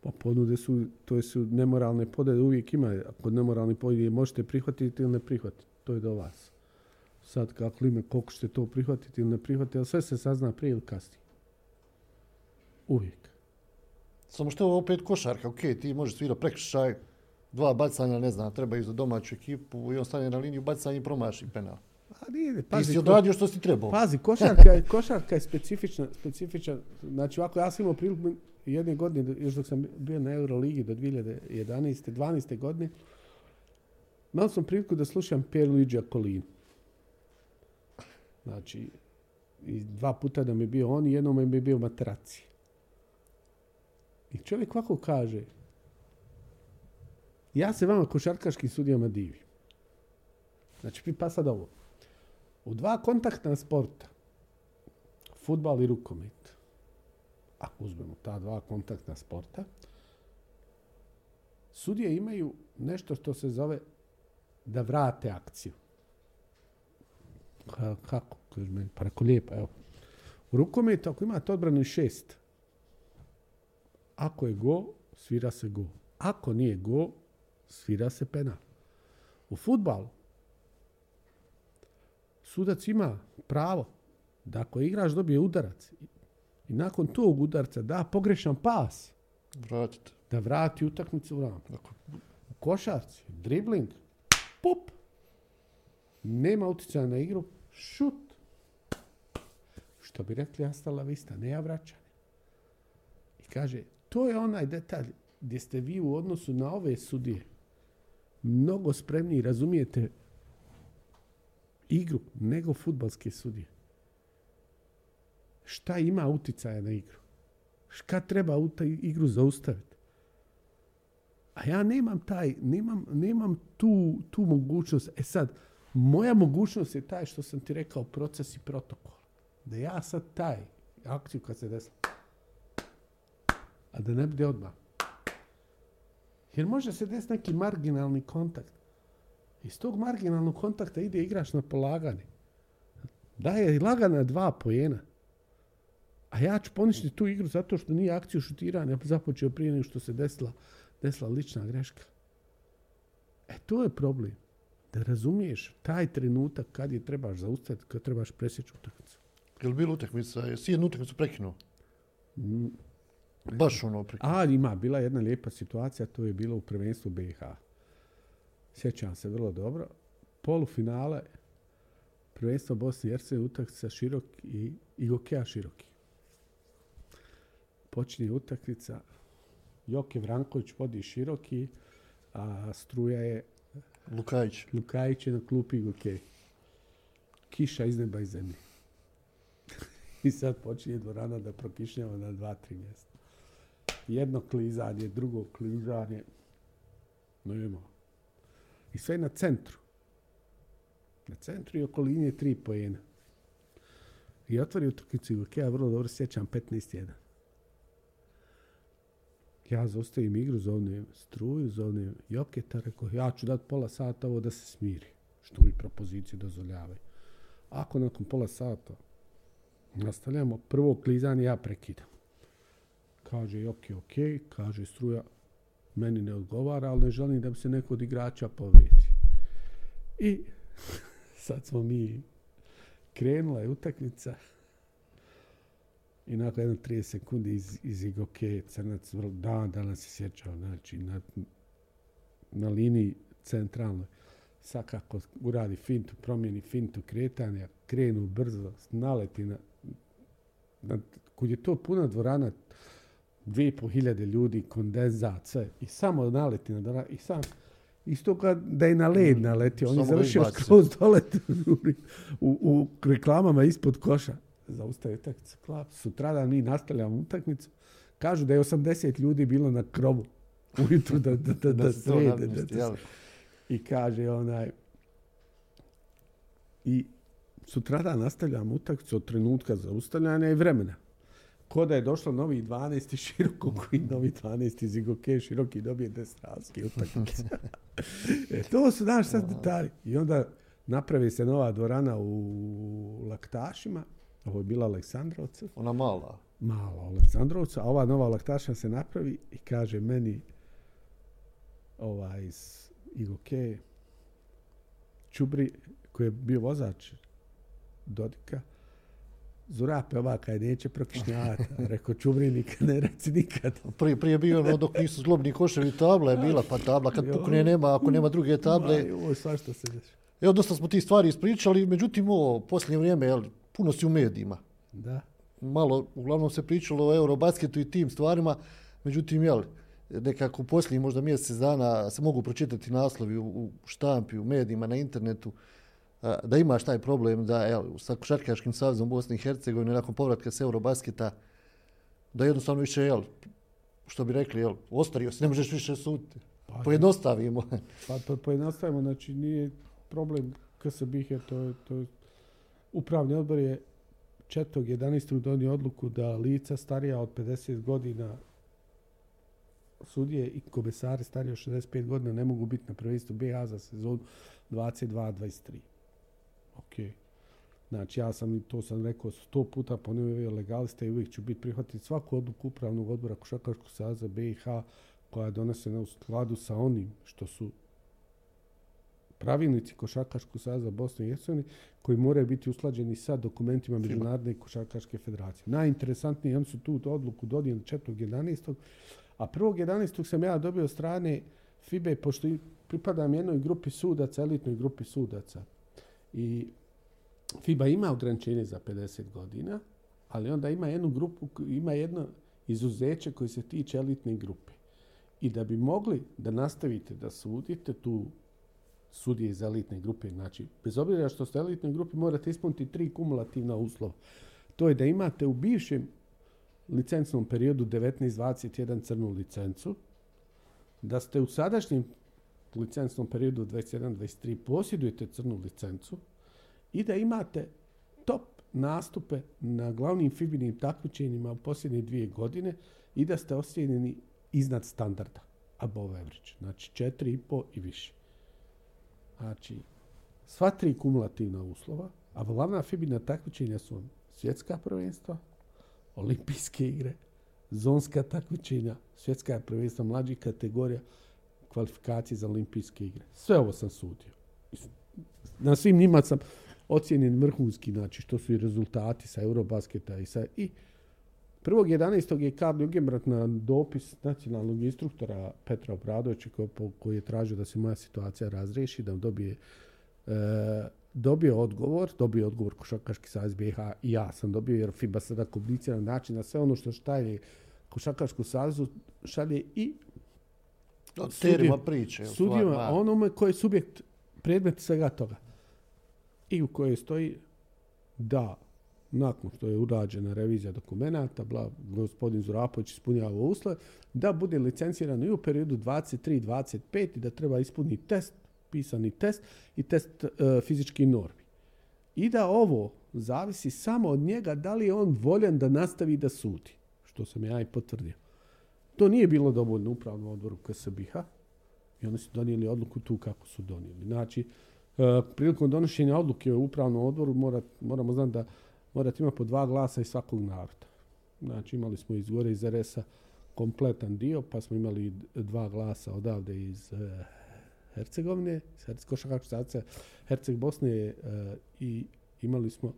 Pa ponude su, to su nemoralne podjede, uvijek ima. Kod nemoralne podjede možete prihvatiti ili ne prihvatiti. To je do vas. Sad kako li me, koliko ćete to prihvatiti ili ne prihvatiti, ali sve se sazna prije ili kasnije. Uvijek. Samo što je ovo opet košarka, ok, ti možeš svirati prekršaj, dva bacanja, ne znam, trebaju za domaću ekipu i on stane na liniju bacanja i promaši penal. A nije, pazi, ti si odradio što si trebao. Pazi, *laughs* košarka je, košarka je specifična, specifična. Znači, ovako, ja sam imao priliku jedne godine, još dok sam bio na Euroligi do 2011. 12. godine, imao sam priliku da slušam Pierluigi Akolin. Znači, i dva puta da mi je bio on i jednom mi je bio Matraci. I čovjek ovako kaže, ja se vama košarkaškim sudijama divim. Znači, pa sad ovo. U dva kontaktna sporta, futbal i rukomet, ako uzmemo ta dva kontaktna sporta, sudije imaju nešto što se zove da vrate akciju. kako? Pa reko lijepo, evo. U rukometu, ako imate odbranu šest, ako je go, svira se go. Ako nije go, svira se penal. U futbalu, sudac ima pravo da ako igrač dobije udarac i nakon tog udarca da pogrešan pas, Vratite. da vrati utakmicu u ram. U košarci, dribling, pop, nema utjecaja na igru, šut. Što bi rekli Astala Vista, ne ja vraćanje. I kaže, to je onaj detalj gdje ste vi u odnosu na ove sudije mnogo spremniji razumijete igru nego futbalske sudije. Šta ima uticaja na igru? Šta treba u taj igru zaustaviti? A ja nemam taj, nemam, nemam tu, tu mogućnost. E sad, moja mogućnost je taj što sam ti rekao proces i protokol. Da ja sad taj akciju kad se desila. A da ne bude odmah. Jer može se desiti neki marginalni kontakt. Iz tog marginalnog kontakta ide igrač na polaganje. Daje lagana dva pojena. A ja ću poništiti tu igru zato što nije akciju šutiranja započeo prije nego što se desila, desila lična greška. E to je problem. Da razumiješ taj trenutak kad je trebaš zaustaviti, kad trebaš presjeći utakmicu. Je li bilo utakmica? Jesi jednu utakmicu prekinuo? Mm, Baš ono prekinuo. A ima, bila jedna lijepa situacija, to je bilo u prvenstvu BiH. Sjećam se vrlo dobro. Polufinale prvenstvo Bosne i Hercegovine utakmica Širok i Igokea Široki. Počinje utakmica, Joke Vranković vodi Široki, a struja je Lukajić. Lukajić je na klupi Igoke. Kiša iz neba i zemlje. *laughs* I sad počinje dvorana da prokišnjava na dva, tri mjesta. Jedno klizanje, drugo klizanje. No ima. I sve na centru. Na centru i oko linije tri pojena. I otvori utrkicu Igoke, ja vrlo dobro sjećam 15-1. Ja zaustavim igru, zovnem struju, zovnem Joketa, rekao, ja ću dati pola sata ovo da se smiri, što mi propozicije dozvoljavaju. Ako nakon pola sata nastavljamo, prvo klizanje ja prekidam. Kaže Joki, ok, kaže struja, meni ne odgovara, ali ne želim da bi se neko od igrača povrijedi. I *laughs* sad smo mi, krenula je utakmica, i nakon jedno 30 sekundi iz, iz Igoke, crnac, vrlo, da, danas se sjećao, znači, na, na liniji centralnoj, svakako uradi fintu, promijeni fintu kretanja, krenu brzo, naleti na, na kud je to puna dvorana, dvije i po hiljade ljudi, kondenzat, sve, i samo naleti na dvoranu, i sam, isto kad da je na led naletio, on je završio skroz dole u, u reklamama ispod koša zaustavi utakmicu. Klap. Sutradan mi nastavljamo utakmicu. Kažu da je 80 ljudi bilo na krovu *laughs* ujutru da, da, da, da, srede. I kaže onaj... I sutradan nastavljamo utakmicu od trenutka zaustavljanja i vremena. Ko da je došlo novi 12 široko koji novi 12 iz Igoke široki dobije desranski utakmice. *laughs* e, to su naš sad detalji. I onda napravi se nova dvorana u Laktašima. Ovo je bila Aleksandrovca Ona mala. malo Aleksandrovca, a ova nova laktaša se napravi i kaže meni ovaj iz Igoke Čubri, koji je bio vozač Dodika, Zurape ova kaj neće prokišnjavati. *laughs* Rekao Čubri nikad ne reci nikad. Prije, prije bio ono dok nisu zglobni koševi, tabla je bila, pa tabla kad pukne nema, ako nema druge table. Ovo je svašta se dešava. Evo, dosta smo ti stvari ispričali, međutim, ovo, posljednje vrijeme, jel, puno si u medijima. Da. Malo, uglavnom se pričalo o Eurobasketu i tim stvarima, međutim, jel, nekako u posljednjih možda mjesec dana se mogu pročitati naslovi u, u štampi, u medijima, na internetu, da imaš taj problem da, jel, sa Košarkaškim savezom Bosne i Hercegovine, nakon povratka s Eurobasketa, da jednostavno više, jel, što bi rekli, jel, ostario se, ne možeš više suditi. Pa, Pojednostavimo. Pa to pojednostavimo, znači nije problem jer to je, to je upravni odbor je 4.11. donio odluku da lica starija od 50 godina sudije i komesari stariji od 65 godina ne mogu biti na prvenstvu BH za sezonu 22-23. Ok. Znači ja sam i to sam rekao sto puta ponovio legalista i uvijek ću biti prihvatiti svaku odluku upravnog odbora Košarkaškog saza BiH koja je donesena u skladu sa onim što su pravilnici Košarkaškog saza Bosne i Hercegovine koji moraju biti usklađeni sa dokumentima Međunarodne košarkaške federacije. Najinteresantnije, oni su tu odluku donijeli 4.11. A 1.11. sam ja dobio strane FIBE, pošto pripadam jednoj grupi sudaca, elitnoj grupi sudaca. I FIBA ima ograničenje za 50 godina, ali onda ima jednu grupu, ima jedno izuzeće koje se tiče elitne grupe. I da bi mogli da nastavite da sudite tu sudije iz elitne grupe, znači, bez obzira što ste elitnoj grupi, morate ispuniti tri kumulativna uslova. To je da imate u bivšem licencnom periodu 19-21 crnu licencu, da ste u sadašnjem licencnom periodu 21-23 posjedujete crnu licencu i da imate top nastupe na glavnim fibinim takmičenjima u posljednje dvije godine i da ste ocijenjeni iznad standarda above average. Znači 4,5 i više. Znači, sva tri kumulativna uslova, a glavna fibina takmičenja su svjetska prvenstva, olimpijske igre, zonska takmičenja, svjetska prvenstva mlađih kategorija, kvalifikacije za olimpijske igre. Sve ovo sam sudio. Na svim njima sam ocijenjen vrhunski, znači što su i rezultati sa Eurobasketa i sa... I 1.11. je Karl Jugenbrat na dopis nacionalnog instruktora Petra Obradovića koji, je tražio da se moja situacija razriješi, da dobije e, dobio odgovor, dobio odgovor Košarkaški savez BiH i ja sam dobio jer FIBA sada komunicira na način da sve ono što štalje Košarkašku savezu šalje i sudijima priče. Sudijima, onome koji je subjekt predmet svega toga. I u kojoj stoji da nakon što je urađena revizija dokumenata, bla, gospodin Zurapović ispunjava uslove, da bude licenciran i u periodu 23-25 i da treba ispuniti test, pisani test i test uh, fizičkih normi. I da ovo zavisi samo od njega da li je on voljan da nastavi da sudi, što sam ja i potvrdio. To nije bilo dovoljno upravnom odboru KSBH i oni su donijeli odluku tu kako su donijeli. Znači, uh, prilikom donošenja odluke u upravnom odboru moramo znati da morate imati po dva glasa iz svakog naroda. Znači imali smo iz gore iz RS-a kompletan dio, pa smo imali dva glasa odavde iz e, Hercegovine, Košarkaškog Herceg Bosne uh, i imali smo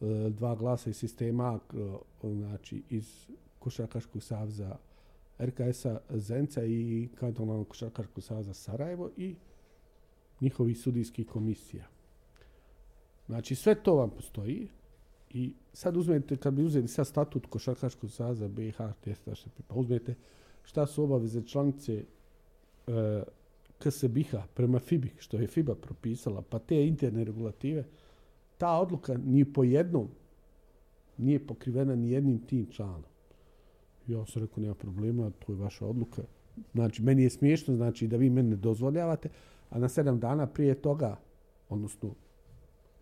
e, dva glasa iz sistema znači iz Košarkaškog saveza RKS-a Zenca i kantonalnog Košarkaškog saveza Sarajevo i njihovih sudijskih komisija. Znači sve to vam postoji, i sad uzmete, kad bi uzeli sad statut Košarkaškog saza BiH, pa uzmete šta su obaveze članice e, KSBH prema FIBI, što je FIBA propisala, pa te interne regulative, ta odluka ni po jednom nije pokrivena ni jednim tim članom. Ja sam rekao, nema problema, to je vaša odluka. Znači, meni je smiješno, znači da vi mene dozvoljavate, a na sedam dana prije toga, odnosno,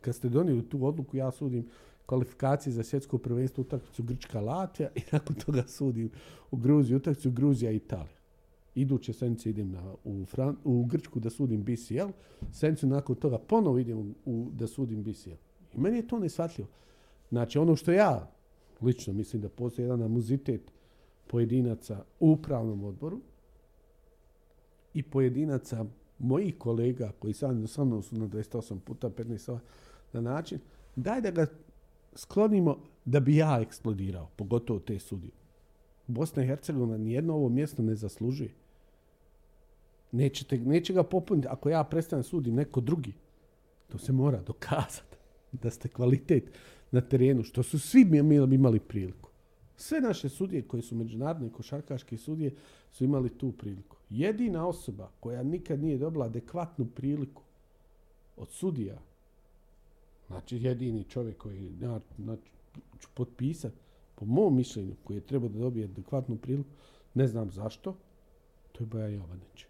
kad ste donijeli tu odluku, ja sudim kvalifikacije za svjetsko prvenstvo utakmicu Grčka Latvija i nakon toga sudim u Gruziji utakmicu Gruzija Italija. Iduće sedmice idem na, u, u Grčku da sudim BCL, sedmicu nakon toga ponovo idem u, da sudim BCL. I meni je to neshvatljivo. Znači ono što ja lično mislim da postoji jedan amuzitet pojedinaca u upravnom odboru i pojedinaca mojih kolega koji sad sa mnom su na 28 puta 15 na način, daj da ga sklonimo da bi ja eksplodirao, pogotovo te sudije. Bosna i Hercegovina nijedno ovo mjesto ne zaslužuje. Nećete, neće ga popuniti ako ja prestanem sudim neko drugi. To se mora dokazati da ste kvalitet na terenu, što su svi imali priliku. Sve naše sudije koje su međunarodne košarkaške sudije su imali tu priliku. Jedina osoba koja nikad nije dobila adekvatnu priliku od sudija Znači, jedini čovjek koji ja, znači, ću potpisati, po mom mišljenju, koji je trebao da dobije adekvatnu priliku, ne znam zašto, to je Boja Jovanić.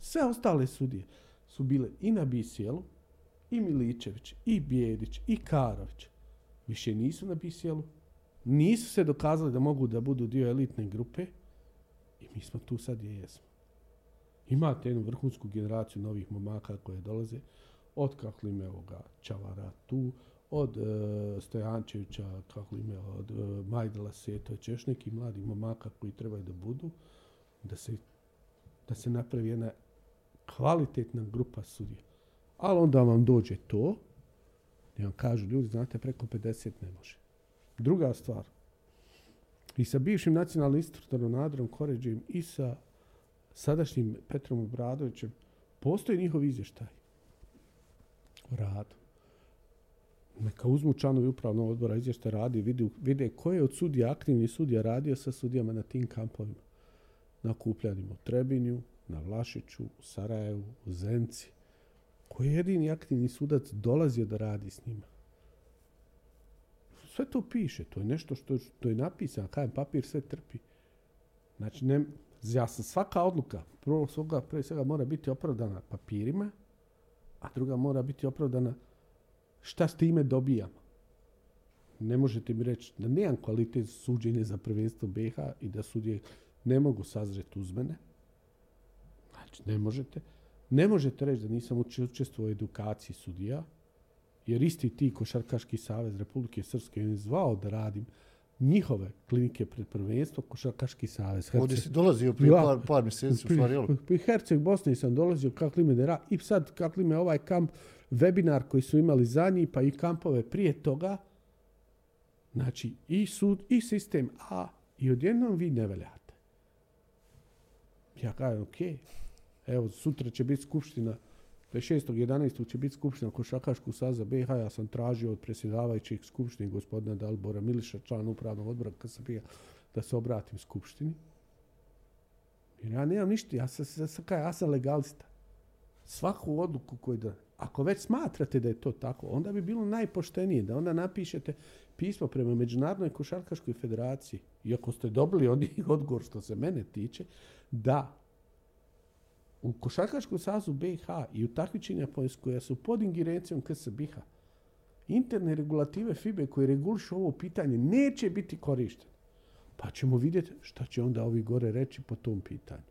Sve ostale sudije su bile i na BCL-u, i Miličević, i Bijedić, i Karović. Više nisu na BCL-u, nisu se dokazali da mogu da budu dio elitne grupe i mi smo tu sad gdje jesmo. Imate jednu vrhunsku generaciju novih momaka koje dolaze, od Kahlime ovoga Čavara tu, od e, Stojančevića, Kahlime, od e, Majdela Setovića, još neki mladi momaka koji trebaju da budu, da se, da se napravi jedna kvalitetna grupa sudija. Ali onda vam dođe to, i vam kažu, ljudi, znate, preko 50 ne može. Druga stvar, i sa bivšim nacionalnim Nadrom Koređem i sa sadašnjim Petrom Obradovićem, postoji njihov izvještaj radu. Neka uzmu članovi upravnog odbora izvještaj radi vide, vide ko je od sudija, aktivni sudija radio sa sudijama na tim kampovima. Na Kupljanima u Trebinju, na Vlašiću, u Sarajevu, u Zenci. Koji je jedini aktivni sudac dolazio da radi s njima. Sve to piše, to je nešto što, što je napisano, kajem papir sve trpi. Znači, ne, ja sam svaka odluka, prvo svoga, prije svega mora biti opravdana papirima, a druga mora biti opravdana šta s time dobijamo. ne možete mi reći da nemam kvalitet suđenja za prvenstvo BiH i da sudije ne mogu sazreti uz mene. Znači, ne možete. Ne možete reći da nisam učestvovao u edukaciji sudija, jer isti ti Košarkaški savez Republike Srpske je zvao da radim njihove klinike pred prvenstvo, Košarkaški savez. Herceg. Ovdje si dolazio prije par, par mjeseci, u stvari, jel? Pri Herceg Bosni sam dolazio kako ime da I sad kako ime ovaj kamp, webinar koji su imali za njih, pa i kampove prije toga. Znači, i sud, i sistem A, i odjednom vi ne veljate. Ja kažem, ok, evo, sutra će biti skupština 26.11. će biti skupština Košakaškog saza BiH. Ja sam tražio od predsjedavajućih skupštini gospodina Dalbora Miliša, član upravnog odbora KSB da se obratim skupštini. Jer ja nemam ništa, ja sam, ja sam legalista. Svaku odluku koju da... Ako već smatrate da je to tako, onda bi bilo najpoštenije da onda napišete pismo prema Međunarodnoj košarkaškoj federaciji, iako ste dobili od njih odgovor što se mene tiče, da u Košarkaškom sazu BiH i u takmičenja koja su pod ingerencijom KSBH, interne regulative FIBE koje regulišu ovo pitanje neće biti korištene. Pa ćemo vidjeti šta će onda ovi gore reći po tom pitanju.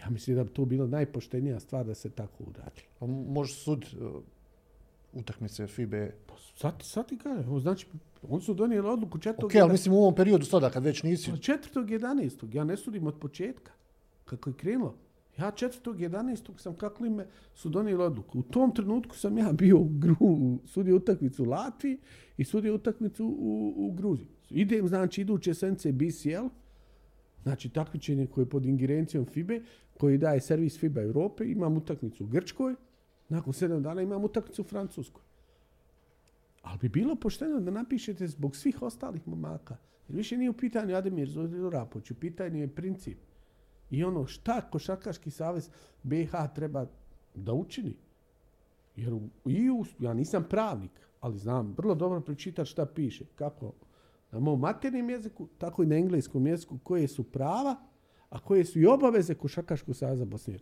Ja mislim da bi to bila najpoštenija stvar da se tako uradi. A može sud uh, utakmice FIBE? Pa sad, sad ti kaže, znači, oni su donijeli odluku četvrtog... Ok, ali mislim u ovom periodu sada kad već nisi... Pa četvrtog 11. Ja ne sudim od početka. Kako je krenulo. Ja 4.11. sam kako ime su donijeli odluku. U tom trenutku sam ja bio u Gru, sudio utakmicu u Latviji i sudio utakmicu u, u Gruziji. Idem, znači, iduće sence BCL, znači takmičenje koje je pod ingerencijom FIBE, koji daje servis FIBA Europe, imam utakmicu u Grčkoj, nakon sedam dana imam utakmicu u Francuskoj. Ali bi bilo pošteno da napišete zbog svih ostalih momaka. Jer više nije u pitanju Ademir Zorapoć, u pitanju je princip i ono šta Košarkaški savez BiH treba da učini. Jer u, i u, ja nisam pravnik, ali znam vrlo dobro pročitati šta piše. Kako na mom maternim jeziku, tako i na engleskom jeziku, koje su prava, a koje su i obaveze Košarkaškog saveza Bosne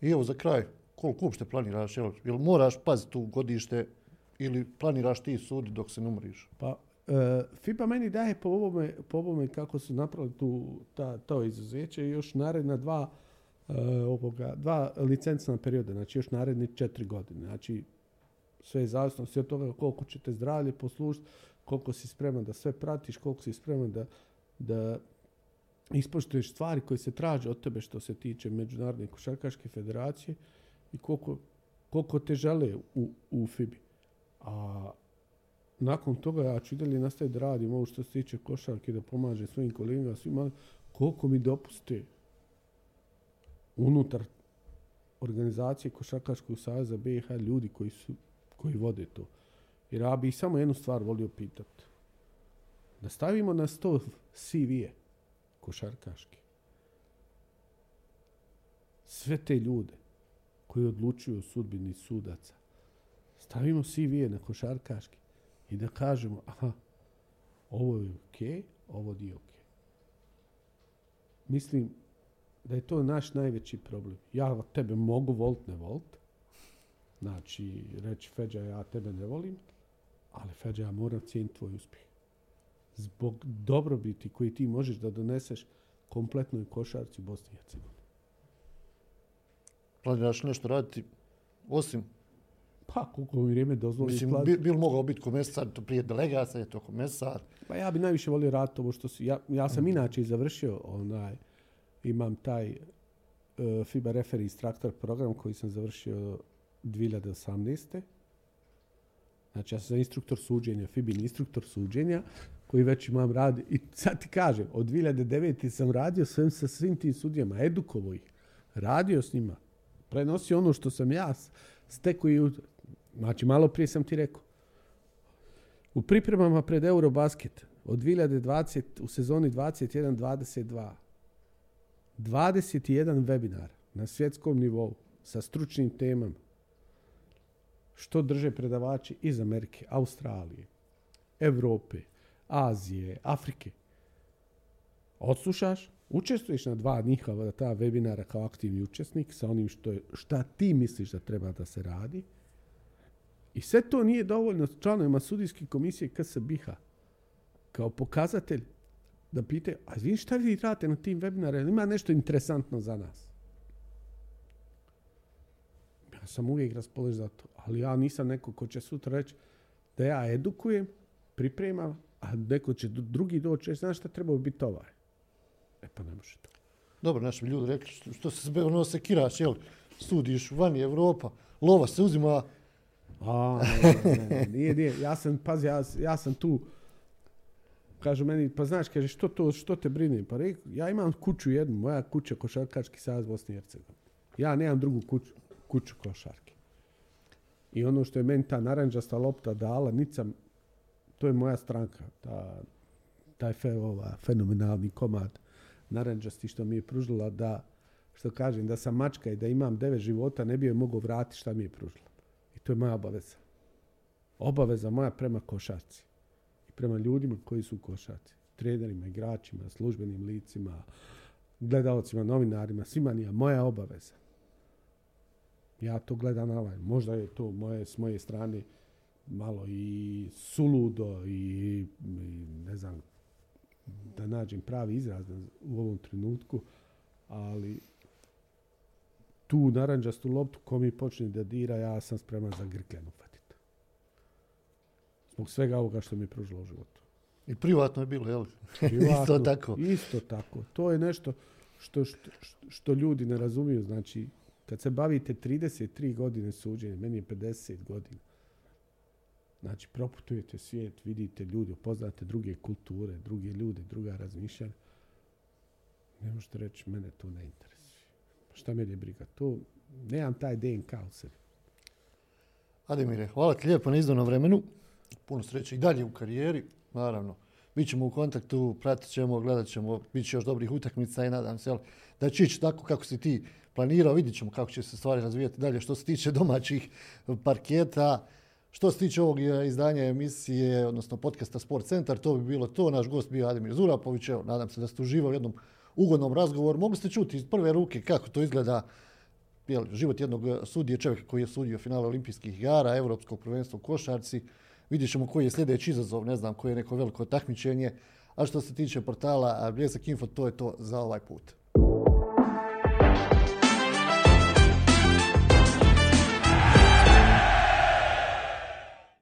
i evo za kraj, koliko uopšte planiraš? Jel, jel moraš paziti tu godište ili planiraš ti sud dok se ne umriš? Pa FIBA meni daje po ovome, po ovome kako su napravili tu, ta, to izuzeće još naredna dva uh, ovoga, dva licencna perioda, znači još naredni četiri godine. Znači, sve je zavisno od toga koliko ćete zdravlje poslužiti, koliko si spreman da sve pratiš, koliko si spreman da, da ispoštuješ stvari koje se traže od tebe što se tiče Međunarodne košarkaške federacije i koliko, koliko te žele u, u FIBI. A nakon toga ja ću dalje nastaviti da radim ovo što se tiče košarke, da pomaže svojim kolegama, svima, koliko mi dopuste unutar organizacije Košarkaškog saveza BiH ljudi koji su koji vode to. Jer ja bih samo jednu stvar volio pitati. Da stavimo na sto CV-e košarkaške. Sve te ljude koji odlučuju o sudbini sudaca. Stavimo CV-e na košarkaški i da kažemo, aha, ovo je ok, ovo nije ok. Mislim da je to naš najveći problem. Ja tebe mogu volt, ne volt. Znači, reći Feđa, ja tebe ne volim, ali Feđa, ja moram cijeniti tvoj uspjeh. Zbog dobrobiti koji ti možeš da doneseš kompletnoj košarci u Bosni i Hercegovini. Planiraš nešto raditi osim pa, koliko mi vrijeme dozvoli. Mislim, bi, bil mogao biti komesar, to prije delegata je to komesar. Pa ja bi najviše volio raditi ovo što si, ja, ja sam mm. inače završio, onaj, imam taj uh, FIBA Referee Instructor program koji sam završio 2018. Znači, ja sam instruktor suđenja, FIBIN instruktor suđenja, koji već imam rad. I sad ti kažem, od 2009. sam radio svem sa svim tim sudijama, edukovo ih, radio s njima, prenosio ono što sam ja stekao i Znači, malo prije sam ti rekao. U pripremama pred Eurobasket od 2020 u sezoni 21-22 21 webinar na svjetskom nivou sa stručnim temama što drže predavači iz Amerike, Australije, Europe, Azije, Afrike. Odslušaš, učestvuješ na dva njihova ta webinara kao aktivni učesnik sa onim što je, šta ti misliš da treba da se radi – I sve to nije dovoljno članovima sudijske komisije KSBH kao pokazatelj da pite, a vi šta vi radite na tim webinarima, ima nešto interesantno za nas. Ja sam uvijek raspoložen za to, ali ja nisam neko ko će sutra reći da ja edukujem, pripremam, a neko će drugi doći, znaš šta treba biti ovaj. E pa ne može to. Dobro, naši ljudi rekli, što, se zbe ono sekiraš, jel, sudiš vani Evropa, lova se uzima. A, ne, ne, nije, nije, ja sam, pazi, ja, ja sam tu, kažu meni, pa znaš, kaže, što to, što te brine? Pa rek, ja imam kuću jednu, moja kuća košarkaški savez Bosne i Hercegovine. Ja nemam drugu kuću, kuću košarke. I ono što je meni ta naranđasta lopta dala, nicam, to je moja stranka, ta, taj fe, ova, fenomenalni komad naranđasti što mi je pružila da, što kažem, da sam mačka i da imam devet života, ne bi joj mogao vratiti šta mi je pružila. I to je moja obaveza. Obaveza moja prema košarci. I prema ljudima koji su u košarci. Trenerima, igračima, službenim licima, gledalcima, novinarima, svima nije moja obaveza. Ja to gledam na ovaj. Možda je to moje, s moje strane malo i suludo i, i ne znam da nađem pravi izraz u ovom trenutku, ali tu naranđastu loptu ko mi počne da dira, ja sam spreman za grkljan ufatiti. Zbog svega ovoga što mi je pružilo u životu. I privatno je bilo, jel? *laughs* Privatno, Isto tako. Isto tako. To je nešto što, što, što ljudi ne razumiju. Znači, kad se bavite 33 godine suđenja, meni je 50 godina, Znači, proputujete svijet, vidite ljudi, upoznate druge kulture, druge ljude, druga razmišljanja. Ne možete reći, mene to ne interesuje. Šta me je briga? To, nemam taj DNK u sebi. Ademire, hvala ti lijepo na izdanom vremenu. Puno sreće i dalje u karijeri, naravno. Bićemo u kontaktu, pratit ćemo, gledat ćemo, bit će još dobrih utakmica i nadam se da će ići tako kako si ti planirao. Vidit ćemo kako će se stvari razvijati dalje što se tiče domaćih parketa. Što se tiče ovog izdanja emisije, odnosno podcasta Sport Centar, to bi bilo to. Naš gost bio Ademir Zurapović. Evo, nadam se da ste uživali u jednom ugodnom razgovoru. Mogli ste čuti iz prve ruke kako to izgleda jel, život jednog sudije, čovjeka koji je sudio finale olimpijskih igara, evropskog prvenstva u košarci. Vidjet ćemo koji je sljedeći izazov, ne znam koje je neko veliko takmičenje. A što se tiče portala Bljesak Info, to je to za ovaj put.